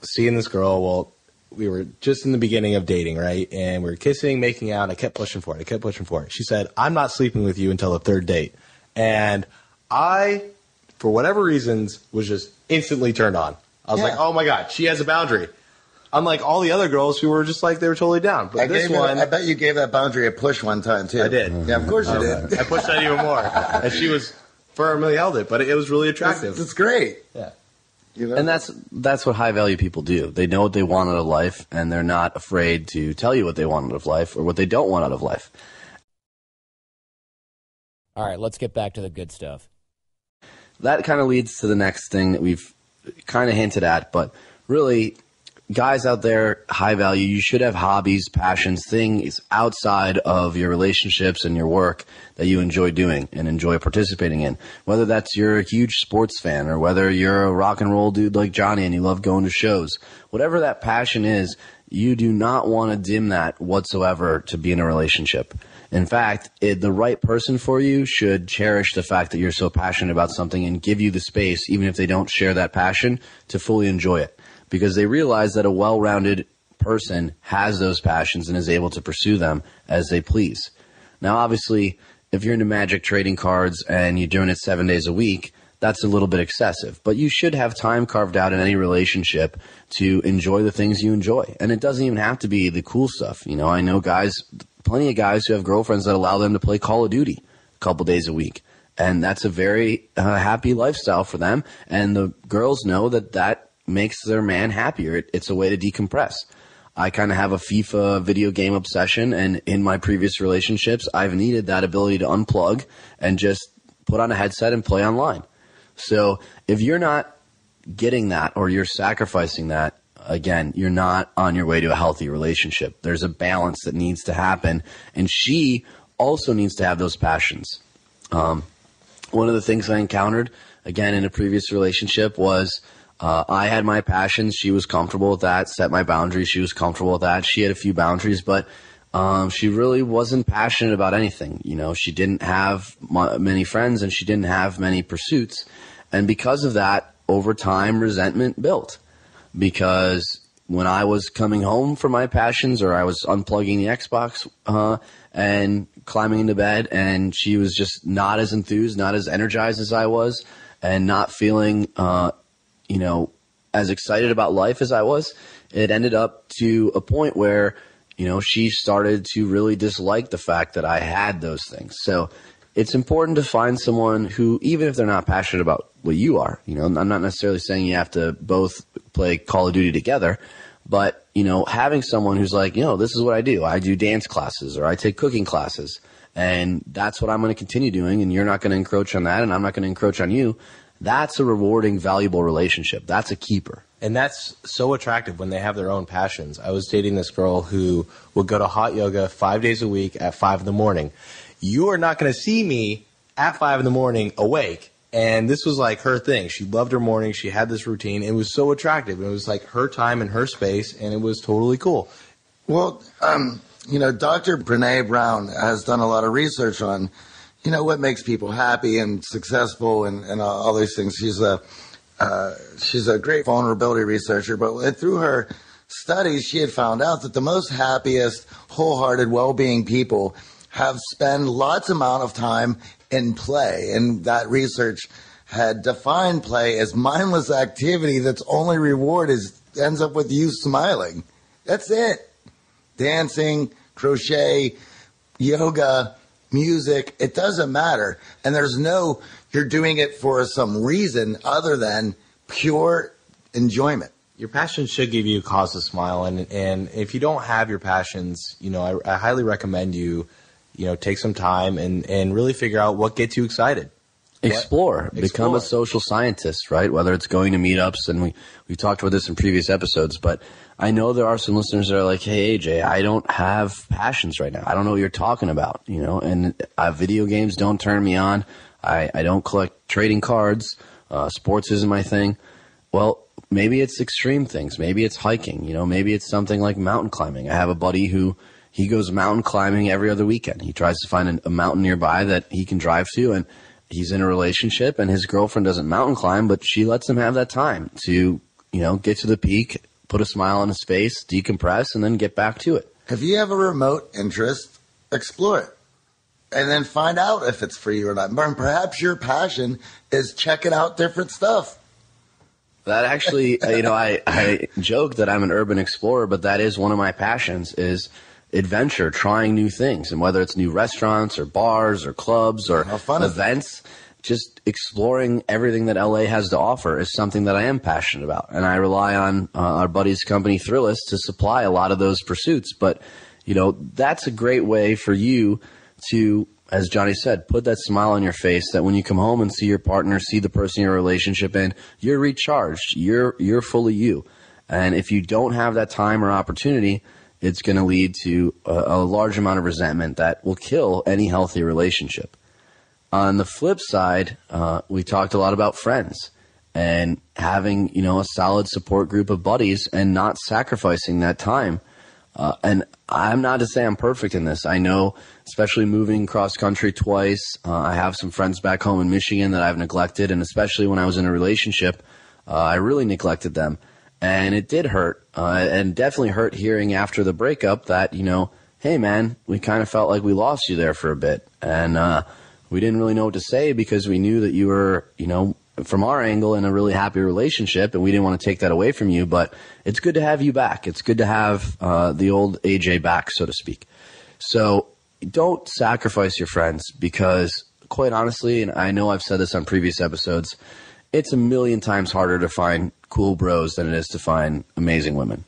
seeing this girl. Well, we were just in the beginning of dating, right? And we were kissing, making out. I kept pushing for it. I kept pushing for it. She said, "I'm not sleeping with you until the third date," and I, for whatever reasons, was just instantly turned on. I was Yeah. like, "Oh my god, she has a boundary." Unlike all the other girls who were just like they were totally down, but I this gave it- one, I bet you gave that boundary a push one time too. I did. Yeah, of course you did. I pushed that even more, and she was firmly held it, but it, it was really attractive. It's, it's great. yeah. You know? And that's that's what high value people do. They know what they want out of life, and they're not afraid to tell you what they want out of life or what they don't want out of life. All right, let's get back to the good stuff. That kind of leads to the next thing that we've kind of hinted at, but really, guys out there, high value, you should have hobbies, passions, things outside of your relationships and your work that you enjoy doing and enjoy participating in. Whether that's you're a huge sports fan or whether you're a rock and roll dude like Johnny and you love going to shows. Whatever that passion is, you do not want to dim that whatsoever to be in a relationship. In fact, it, the right person for you should cherish the fact that you're so passionate about something and give you the space, even if they don't share that passion, to fully enjoy it. Because they realize that a well-rounded person has those passions and is able to pursue them as they please. Now, obviously, if you're into magic trading cards and you're doing it seven days a week, that's a little bit excessive. But you should have time carved out in any relationship to enjoy the things you enjoy. And it doesn't even have to be the cool stuff. You know, I know guys, plenty of guys who have girlfriends that allow them to play Call of Duty a couple days a week. And that's a very uh, happy lifestyle for them. And the girls know that that makes their man happier. It, it's a way to decompress. I kind of have a FIFA video game obsession, and in my previous relationships, I've needed that ability to unplug and just put on a headset and play online. So if you're not getting that or you're sacrificing that, again, you're not on your way to a healthy relationship. There's a balance that needs to happen, and she also needs to have those passions. Um, one of the things I encountered again in a previous relationship was uh, I had my passions. She was comfortable with that. Set my boundaries. She was comfortable with that. She had a few boundaries, but um, she really wasn't passionate about anything. You know, she didn't have many friends and she didn't have many pursuits, and because of that, over time, resentment built. Because when I was coming home from my passions, or I was unplugging the Xbox uh, and climbing into bed, and she was just not as enthused, not as energized as I was, and not feeling, uh, you know, as excited about life as I was. It ended up to a point where, you know, she started to really dislike the fact that I had those things. So it's important to find someone who, even if they're not passionate about what you are, you know, I'm not necessarily saying you have to both play Call of Duty together, but, you know, having someone who's like, you know, this is what I do. I do dance classes or I take cooking classes and that's what I'm going to continue doing. And you're not going to encroach on that and I'm not going to encroach on you. That's a rewarding, valuable relationship. That's a keeper. And that's so attractive when they have their own passions. I was dating this girl who would go to hot yoga five days a week at five in the morning. You are not going to see me at five in the morning awake and this was like her thing. She loved her morning. She had this routine. It was so attractive. It was like her time and her space, and it was totally cool. Well, um, you know, Dr. Brene Brown has done a lot of research on, you know, what makes people happy and successful and, and all these things. She's a uh, she's a great vulnerability researcher, but through her studies, she had found out that the most happiest, wholehearted, well-being people have spent lots amount of time in play. And that research had defined play as mindless activity that's only reward is ends up with you smiling. That's it. Dancing, crochet, yoga, music, it doesn't matter. And there's no you're doing it for some reason other than pure enjoyment. Your passions should give you cause to smile, and and if you don't have your passions, you know, I, I highly recommend you you know, take some time and, and really figure out what gets you excited. Explore. What? Become Explore. a social scientist, right? Whether it's going to meetups, and we, we talked about this in previous episodes, but I know there are some listeners that are like, hey, AJ, I don't have passions right now. I don't know what you're talking about, you know, and uh, video games don't turn me on. I, I don't collect trading cards. Uh, sports isn't my thing. Well, maybe it's extreme things. Maybe it's hiking, you know, maybe it's something like mountain climbing. I have a buddy who he goes mountain climbing every other weekend. He tries to find a mountain nearby that he can drive to and he's in a relationship and his girlfriend doesn't mountain climb, but she lets him have that time to, you know, get to the peak, put a smile on his face, decompress, and then get back to it. If you have a remote interest, explore it. And then find out if it's for you or not. And perhaps your passion is checking out different stuff. That actually, uh, you know, I, I joke that I'm an urban explorer, but that is one of my passions is – adventure, trying new things, and whether it's new restaurants or bars or clubs or events, just exploring everything that LA has to offer is something that I am passionate about, and I rely on uh, our buddy's company Thrillist to supply a lot of those pursuits. But you know, that's a great way for you to as Johnny said, put that smile on your face that when you come home and see your partner, see the person you're in a relationship in, you're recharged. You're you're fully you. And if you don't have that time or opportunity, it's going to lead to a, a, large amount of resentment that will kill any healthy relationship. On the flip side, uh, we talked a lot about friends and having you know a solid support group of buddies and not sacrificing that time. Uh, and I'm not to say I'm perfect in this. I know, especially moving cross country twice, uh, I have some friends back home in Michigan that I've neglected, and especially when I was in a relationship, uh, I really neglected them. And it did hurt, uh, and definitely hurt hearing after the breakup that, you know, hey man, we kind of felt like we lost you there for a bit. And, uh, we didn't really know what to say because we knew that you were, you know, from our angle in a really happy relationship and we didn't want to take that away from you, but it's good to have you back. It's good to have, uh, the old AJ back, so to speak. So don't sacrifice your friends because quite honestly, and I know I've said this on previous episodes, it's a million times harder to find cool bros than it is to find amazing women.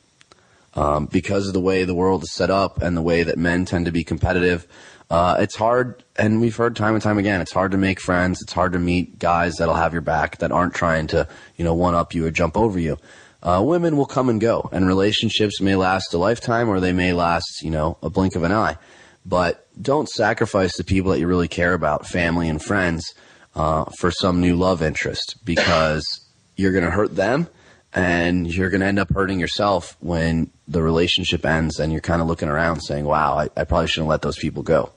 Um, because of the way the world is set up and the way that men tend to be competitive, uh, it's hard, and we've heard time and time again, it's hard to make friends. It's hard to meet guys that'll have your back that aren't trying to, you know, one up you or jump over you. Uh, women will come and go, and relationships may last a lifetime or they may last, you know, a blink of an eye. But don't sacrifice the people that you really care about, family and friends, uh, for some new love interest because you're going to hurt them and you're going to end up hurting yourself when the relationship ends and you're kind of looking around saying, wow, I, I probably shouldn't let those people go.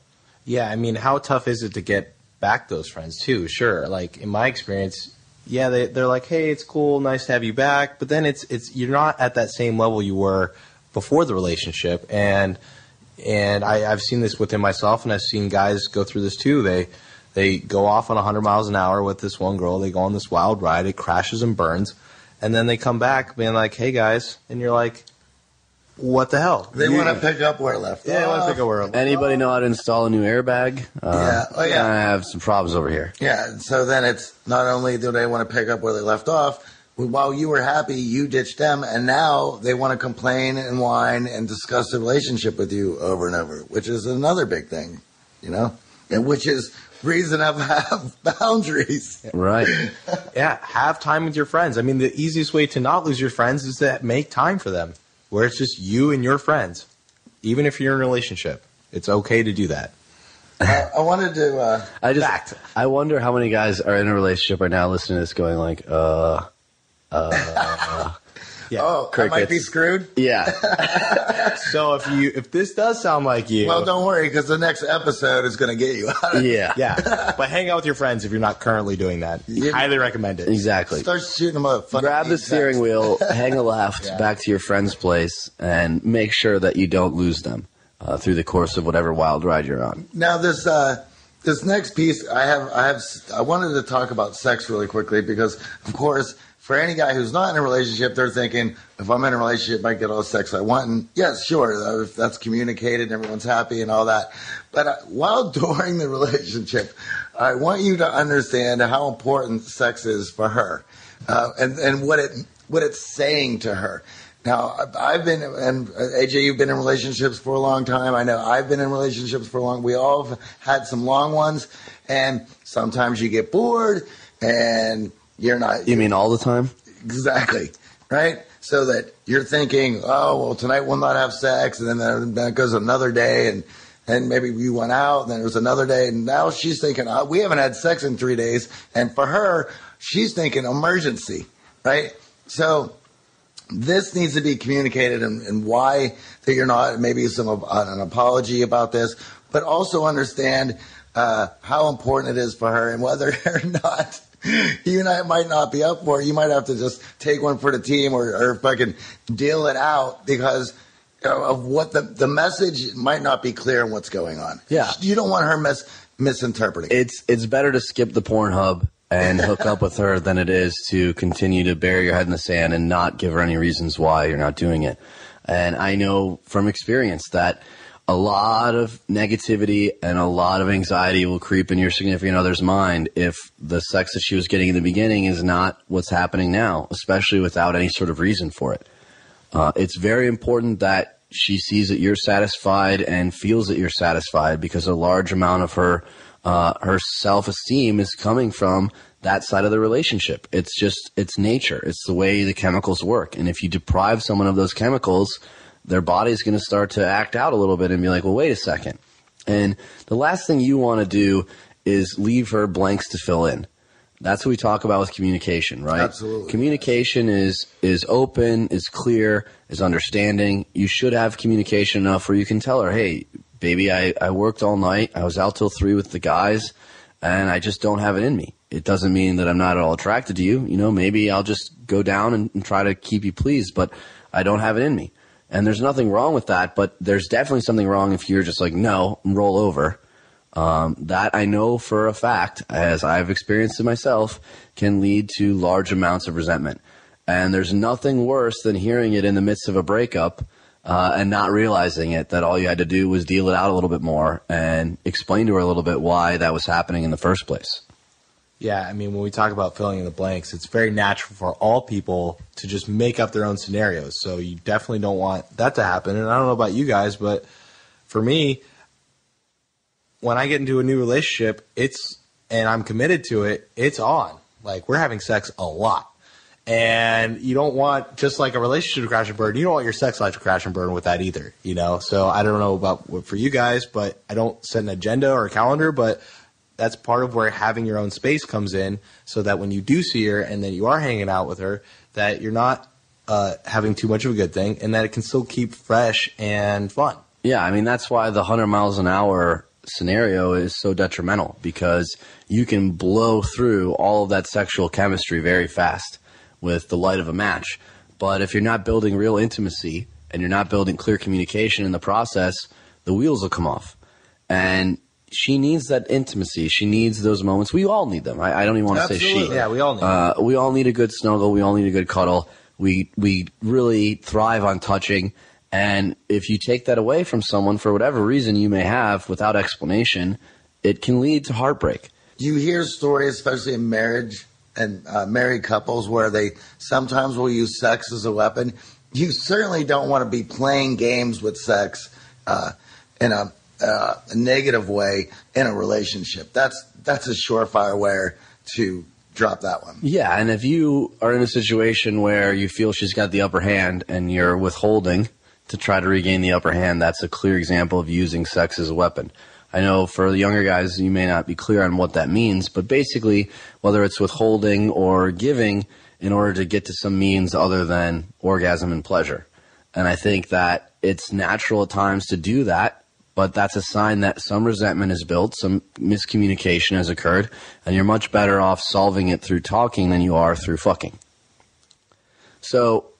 Yeah, I mean, how tough is it to get back those friends too? Sure, like in my experience, yeah, they they're like, hey, it's cool, nice to have you back, but then it's it's you're not at that same level you were before the relationship, and and I, I've seen this within myself, and I've seen guys go through this too. They they go off on 100 miles an hour with this one girl, they go on this wild ride, it crashes and burns, and then they come back being like, hey guys, and you're like, what the hell? They want to pick up where it left off. yeah, I want to pick up where left Anybody know how to install a new airbag? Uh, Yeah. Oh, yeah. I have some problems over here. Yeah, and so then it's not only do they want to pick up where they left off, but while you were happy, you ditched them, and now they want to complain and whine and discuss the relationship with you over and over, which is another big thing, you know, and which is reason to have boundaries. Right. Yeah, have time with your friends. I mean, the easiest way to not lose your friends is to make time for them, where it's just you and your friends. Even if you're in a relationship, it's okay to do that. I, I wanted to. Uh, I just, Fact. I wonder how many guys are in a relationship right now listening to this going like, uh, uh, Yeah. oh, I might be screwed. yeah, So if you if this does sound like you, Well, don't worry, because the next episode is going to get you out of it. yeah, yeah, but hang out with your friends if you're not currently doing that. Yeah. Highly recommend it. exactly. Start shooting them up. Grab the steering wheel, hang a left Yeah. back to your friend's place, and make sure that you don't lose them uh, through the course of whatever wild ride you're on. Now this uh, this next piece, I have I have I wanted to talk about sex really quickly because, of course, for any guy who's not in a relationship, they're thinking if I'm in a relationship, I get all the sex I want. And yes, sure, if that's communicated, and everyone's happy and all that. But uh, while during the relationship, I want you to understand how important sex is for her, uh, and and what it what it's saying to her. Now, I've been, and uh, AJ, you've been in relationships for a long time. I know I've been in relationships for a long. We all have had some long ones, and sometimes you get bored, and you're not. You mean all the time? Exactly. Right? So that you're thinking, oh, well, tonight we'll not have sex. And then uh, then it goes another day and, and maybe we went out and then it was another day. And now she's thinking, oh, we haven't had sex in three days. And for her, she's thinking emergency. Right? So this needs to be communicated and, and why that you're not, maybe some of uh, an apology about this, but also understand uh, how important it is for her and whether or not you and I might not be up for it. You might have to just take one for the team or, or fucking deal it out because of what the, the message might not be clear in what's going on. Yeah. You don't want her mis- misinterpreting. It's it's better to skip the Pornhub and hook up with her than it is to continue to bury your head in the sand and not give her any reasons why you're not doing it. And I know from experience that a lot of negativity and a lot of anxiety will creep in your significant other's mind if the sex that she was getting in the beginning is not what's happening now, especially without any sort of reason for it. Uh, it's very important that she sees that you're satisfied and feels that you're satisfied because a large amount of her uh, her self esteem is coming from that side of the relationship. It's just it's nature. It's the way the chemicals work. And if you deprive someone of those chemicals, their body's going to start to act out a little bit and be like, well, wait a second. And the last thing you want to do is leave her blanks to fill in. That's what we talk about with communication, right? Absolutely. Communication is is open, is clear, is understanding. You should have communication enough where you can tell her, "Hey, baby, I I worked all night. I was out till three with the guys, and I just don't have it in me." it doesn't mean that I'm not at all attracted to you. You know, maybe I'll just go down and, and try to keep you pleased, but I don't have it in me. And there's nothing wrong with that, but there's definitely something wrong if you're just like, no, roll over. Um, that I know for a fact, as I've experienced it myself, can lead to large amounts of resentment. And there's nothing worse than hearing it in the midst of a breakup uh, and not realizing it. That all you had to do was deal it out a little bit more and explain to her a little bit why that was happening in the first place. Yeah, I mean, when we talk about filling in the blanks, it's very natural for all people to just make up their own scenarios. So you definitely don't want that to happen. And I don't know about you guys, but for me, when I get into a new relationship, it's and I'm committed to it, it's on. Like we're having sex a lot. And you don't want just like a relationship to crash and burn. You don't want your sex life to crash and burn with that either, you know. So I don't know about for you guys, but I don't set an agenda or a calendar. But that's part of where having your own space comes in, so that when you do see her and then you are hanging out with her, that you're not uh, having too much of a good thing, and that it can still keep fresh and fun. Yeah, I mean that's why the hundred miles an hour scenario is so detrimental because you can blow through all of that sexual chemistry very fast with the light of a match. But if you're not building real intimacy and you're not building clear communication in the process, the wheels will come off. And she needs that intimacy. She needs those moments. We all need them. I, I don't even want to say she. Yeah, we all need. Uh, we all need a good snuggle. We all need a good cuddle. We we really thrive on touching. And if you take that away from someone for whatever reason you may have without explanation, it can lead to heartbreak. You hear stories, especially in marriage and uh, married couples, where they sometimes will use sex as a weapon. You certainly don't want to be playing games with sex uh, in a, uh, a negative way in a relationship. That's that's a surefire way to drop that one. Yeah, and if you are in a situation where you feel she's got the upper hand and you're withholding to try to regain the upper hand, that's a clear example of using sex as a weapon. I know for the younger guys, you may not be clear on what that means, but basically, whether it's withholding or giving in order to get to some means other than orgasm and pleasure. And I think that it's natural at times to do that, but that's a sign that some resentment is built, some miscommunication has occurred, and you're much better off solving it through talking than you are through fucking. So,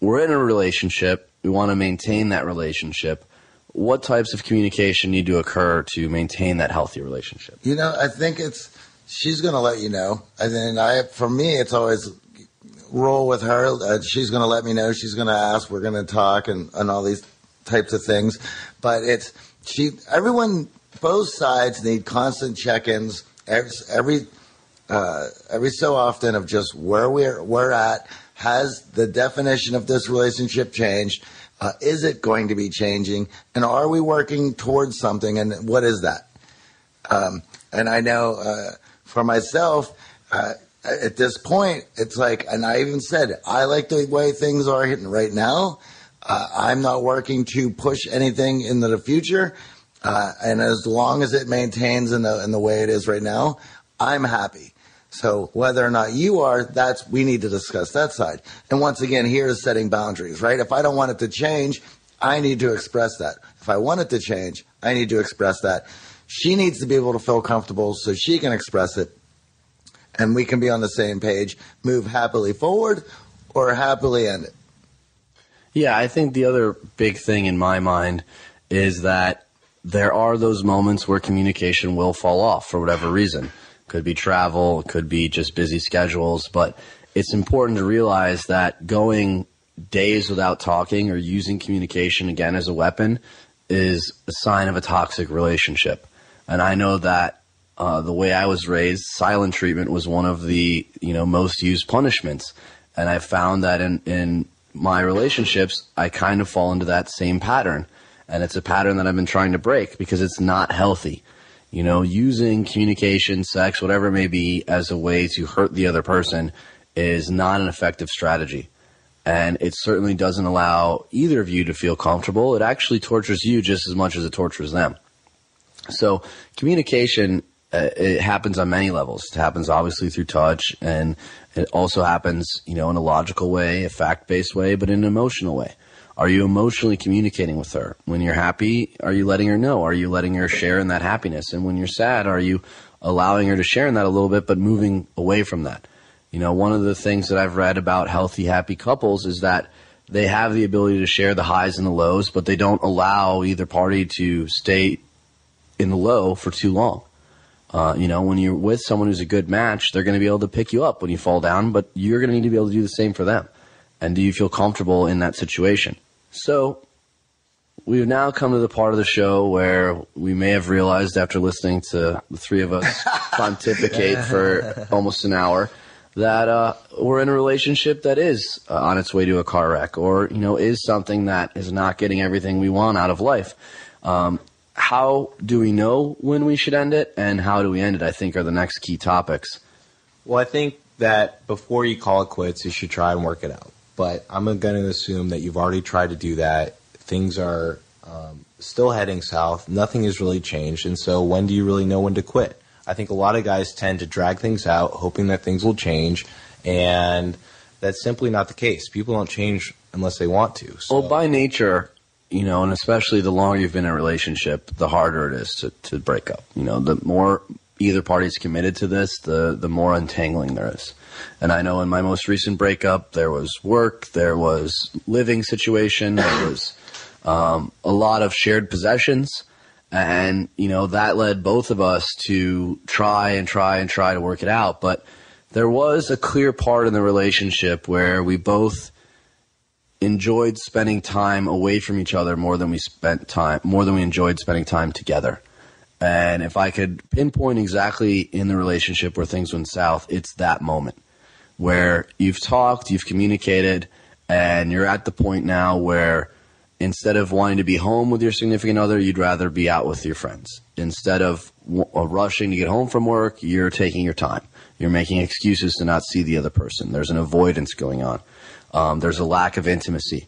we're in a relationship. We want to maintain that relationship. What types of communication need to occur to maintain that healthy relationship? You know, I think it's she's going to let you know, and then I, for me, it's always roll with her. Uh, she's going to let me know. She's going to ask. We're going to talk and and all these types of things. But it's she. Everyone, both sides need constant check-ins. Every uh, every so often of just where we're we're at. Has the definition of this relationship changed? Uh, is it going to be changing? And are we working towards something? And what is that? Um, and I know uh, for myself, uh, at this point, it's like, and I even said, I like the way things are hitting right now. Uh, I'm not working to push anything into the future. Uh, and as long as it maintains in the, in the way it is right now, I'm happy. So whether or not you are, that's we need to discuss that side. And once again, here is setting boundaries, right? If I don't want it to change, I need to express that. If I want it to change, I need to express that. She needs to be able to feel comfortable so she can express it and we can be on the same page, move happily forward or happily end it. Yeah, I think the other big thing in my mind is that there are those moments where communication will fall off for whatever reason. Could be travel, could be just busy schedules, but it's important to realize that going days without talking or using communication again as a weapon is a sign of a toxic relationship. And I know that uh, the way I was raised, silent treatment was one of the you know most used punishments, and I found that in in my relationships, I kind of fall into that same pattern, and it's a pattern that I've been trying to break because it's not healthy. You know, using communication, sex, whatever it may be, as a way to hurt the other person is not an effective strategy. And it certainly doesn't allow either of you to feel comfortable. It actually tortures you just as much as it tortures them. So communication, uh, it happens on many levels. It happens obviously through touch and it also happens, you know, in a logical way, a fact-based way, but in an emotional way. Are you emotionally communicating with her? When you're happy, are you letting her know? Are you letting her share in that happiness? And when you're sad, are you allowing her to share in that a little bit, but moving away from that? You know, one of the things that I've read about healthy, happy couples is that they have the ability to share the highs and the lows, but they don't allow either party to stay in the low for too long. Uh, you know, when you're with someone who's a good match, they're going to be able to pick you up when you fall down, but you're going to need to be able to do the same for them. And do you feel comfortable in that situation? So, we've now come to the part of the show where we may have realized after listening to the three of us pontificate for almost an hour that uh, we're in a relationship that is uh, on its way to a car wreck or, you know, is something that is not getting everything we want out of life. Um, how do we know when we should end it and how do we end it, I think, are the next key topics. Well, I think that before you call it quits, you should try and work it out. But I'm going to assume that you've already tried to do that. Things are um, still heading south. Nothing has really changed. And so, when do you really know when to quit? I think a lot of guys tend to drag things out, hoping that things will change. And that's simply not the case. People don't change unless they want to. So. Well, by nature, you know, and especially the longer you've been in a relationship, the harder it is to, to break up. You know, the more either party's committed to this, the, the more untangling there is. And I know in my most recent breakup, there was work, there was living situation, there was um, a lot of shared possessions. And, you know, that led both of us to try and try and try to work it out. But there was a clear part in the relationship where we both enjoyed spending time away from each other more than we spent time more than we enjoyed spending time together. And if I could pinpoint exactly in the relationship where things went south, it's that moment where you've talked, you've communicated, and you're at the point now where instead of wanting to be home with your significant other, you'd rather be out with your friends. Instead of w- uh, rushing to get home from work, you're taking your time. You're making excuses to not see the other person. There's an avoidance going on. Um, there's a lack of intimacy.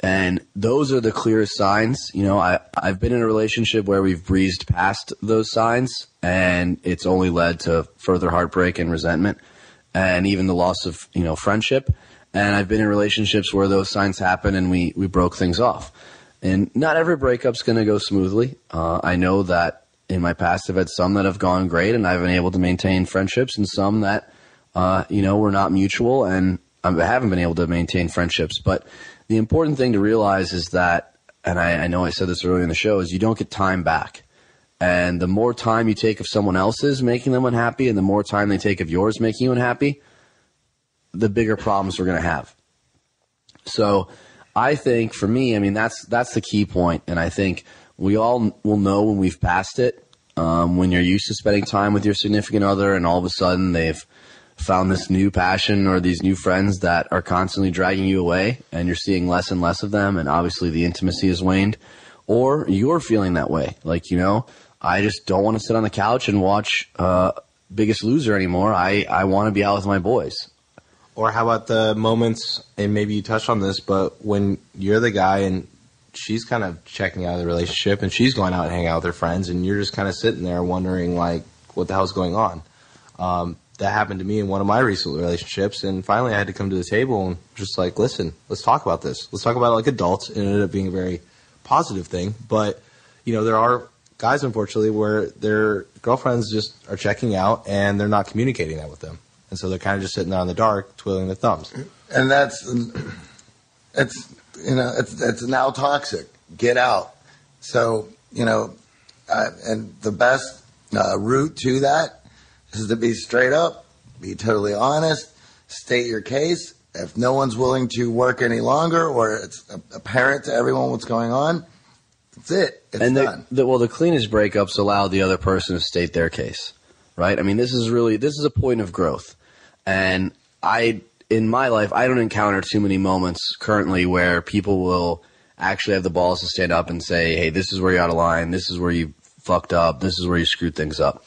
And those are the clearest signs. You know, I, I've been in a relationship where we've breezed past those signs and it's only led to further heartbreak and resentment and even the loss of, you know, friendship. And I've been in relationships where those signs happen and we, we broke things off. And not every breakup's going to go smoothly. Uh, I know that in my past I've had some that have gone great and I've been able to maintain friendships and some that, uh, you know, were not mutual and I haven't been able to maintain friendships. But the important thing to realize is that, and I, I know I said this earlier in the show, is you don't get time back. And the more time you take of someone else's making them unhappy, and the more time they take of yours making you unhappy, the bigger problems we're going to have. So, I think for me, I mean that's that's the key point, and I think we all will know when we've passed it. Um, when you're used to spending time with your significant other, and all of a sudden they've found this new passion or these new friends that are constantly dragging you away and you're seeing less and less of them and obviously the intimacy has waned or you're feeling that way. Like you know i just don't want to sit on the couch and watch uh, biggest loser anymore. I, I want to be out with my boys. Or how about the moments and maybe you touched on this but when you're the guy and she's kind of checking out of the relationship and she's going out and hanging out with her friends and you're just kind of sitting there wondering like what the hell's going on? Um, that happened to me in one of my recent relationships. And finally, I had to come to the table and just like, listen, let's talk about this. Let's talk about it like adults. It ended up being a very positive thing. But, you know, there are guys, unfortunately, where their girlfriends just are checking out and they're not communicating that with them. And so they're kind of just sitting there in the dark, twiddling their thumbs. And that's, it's, you know, it's, it's now toxic. Get out. So, you know, uh, and the best uh, route to that is to be straight up, be totally honest, state your case. If no one's willing to work any longer or it's apparent to everyone what's going on, that's it. It's and done. the, the, well, the cleanest breakups allow the other person to state their case, right? I mean, this is really this is a point of growth, and I in my life I don't encounter too many moments currently where people will actually have the balls to stand up and say, "Hey, this is where you're out of line. This is where you fucked up. This is where you screwed things up."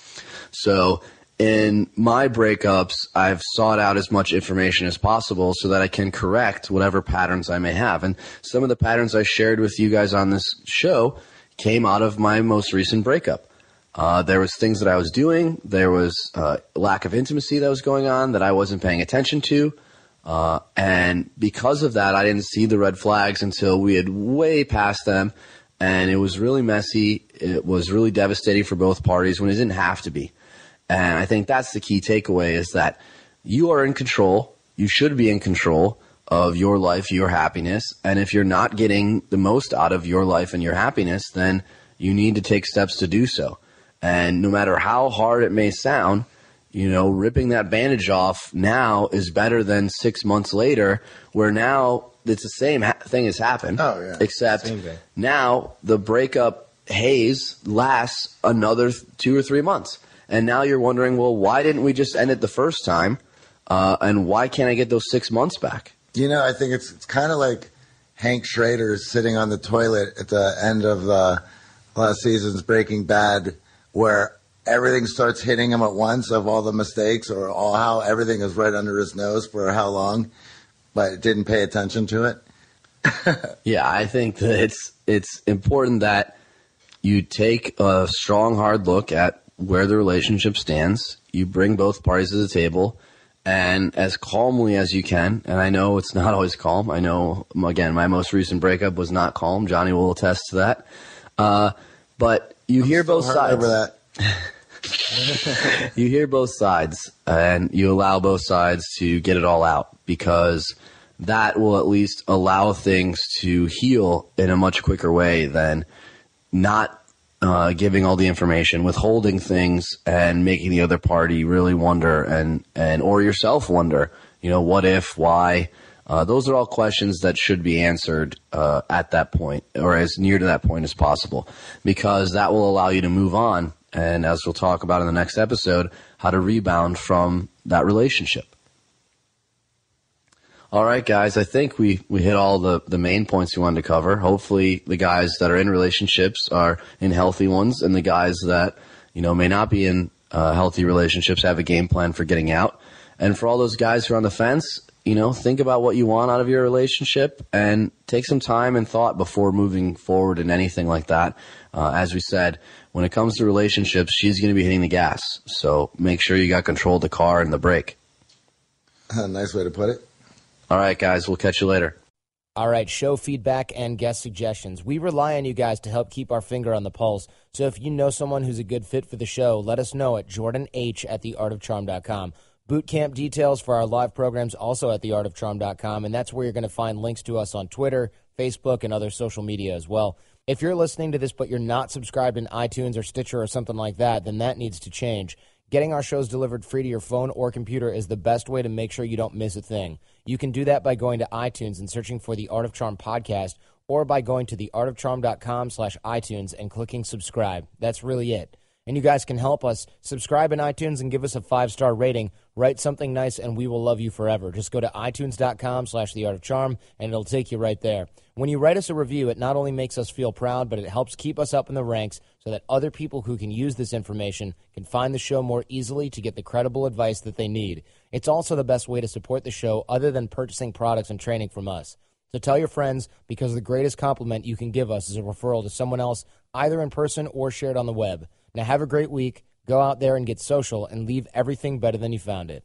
So in my breakups, I've sought out as much information as possible so that I can correct whatever patterns I may have. And some of the patterns I shared with you guys on this show came out of my most recent breakup. Uh, there was things that I was doing. There was uh, lack of intimacy that was going on that I wasn't paying attention to. Uh, and because of that, I didn't see the red flags until we had way past them. And it was really messy. It was really devastating for both parties when it didn't have to be. And I think that's the key takeaway is that you are in control. You should be in control of your life, your happiness. And if you're not getting the most out of your life and your happiness, then you need to take steps to do so. And no matter how hard it may sound, you know, ripping that bandage off now is better than six months later, where now it's the same ha- thing has happened. Oh, yeah. Except now the breakup haze lasts another th- two or three months. And now you're wondering, well, why didn't we just end it the first time? Uh, and why can't I get those six months back? You know, I think it's it's kind of like Hank Schrader sitting on the toilet at the end of the last season's Breaking Bad, where everything starts hitting him at once of all the mistakes or all how everything is right under his nose for how long, but didn't pay attention to it. Yeah, I think that it's it's important that you take a strong, hard look at where the relationship stands. You bring both parties to the table, and as calmly as you can. And I know it's not always calm. I know again, my most recent breakup was not calm. Johnny will attest to that. Uh, but you hear both sides. over that. you hear both sides and you allow both sides to get it all out because that will at least allow things to heal in a much quicker way than not uh, giving all the information, withholding things, and making the other party really wonder and and or yourself wonder. You know, what if? Why? Uh, those are all questions that should be answered uh, at that point, or as near to that point as possible, because that will allow you to move on. And as we'll talk about in the next episode, how to rebound from that relationship. All right, guys. I think we, we hit all the, the main points we wanted to cover. Hopefully, the guys that are in relationships are in healthy ones, and the guys that you know may not be in uh, healthy relationships have a game plan for getting out. And for all those guys who are on the fence, you know, think about what you want out of your relationship and take some time and thought before moving forward in anything like that. Uh, as we said, when it comes to relationships, she's going to be hitting the gas. So make sure you got control of the car and the brake. nice way to put it. All right, guys. We'll catch you later. All right, show feedback and guest suggestions. We rely on you guys to help keep our finger on the pulse. So if you know someone who's a good fit for the show, let us know at jordanh at theartofcharm.com. Boot camp details for our live programs also at theartofcharm.com, and that's where you're going to find links to us on Twitter, Facebook, and other social media as well. If you're listening to this but you're not subscribed in iTunes or Stitcher or something like that, then that needs to change. Getting our shows delivered free to your phone or computer is the best way to make sure you don't miss a thing. You can do that by going to iTunes and searching for the Art of Charm podcast or by going to theartofcharm.com slash iTunes and clicking subscribe. That's really it. And you guys can help us. Subscribe in iTunes and give us a five-star rating. Write something nice and we will love you forever. Just go to itunes.com slash the art of charm and it'll take you right there. When you write us a review, it not only makes us feel proud, but it helps keep us up in the ranks so that other people who can use this information can find the show more easily to get the credible advice that they need. It's also the best way to support the show other than purchasing products and training from us. So tell your friends because the greatest compliment you can give us is a referral to someone else, either in person or shared on the web. Now have a great week. Go out there and get social and leave everything better than you found it.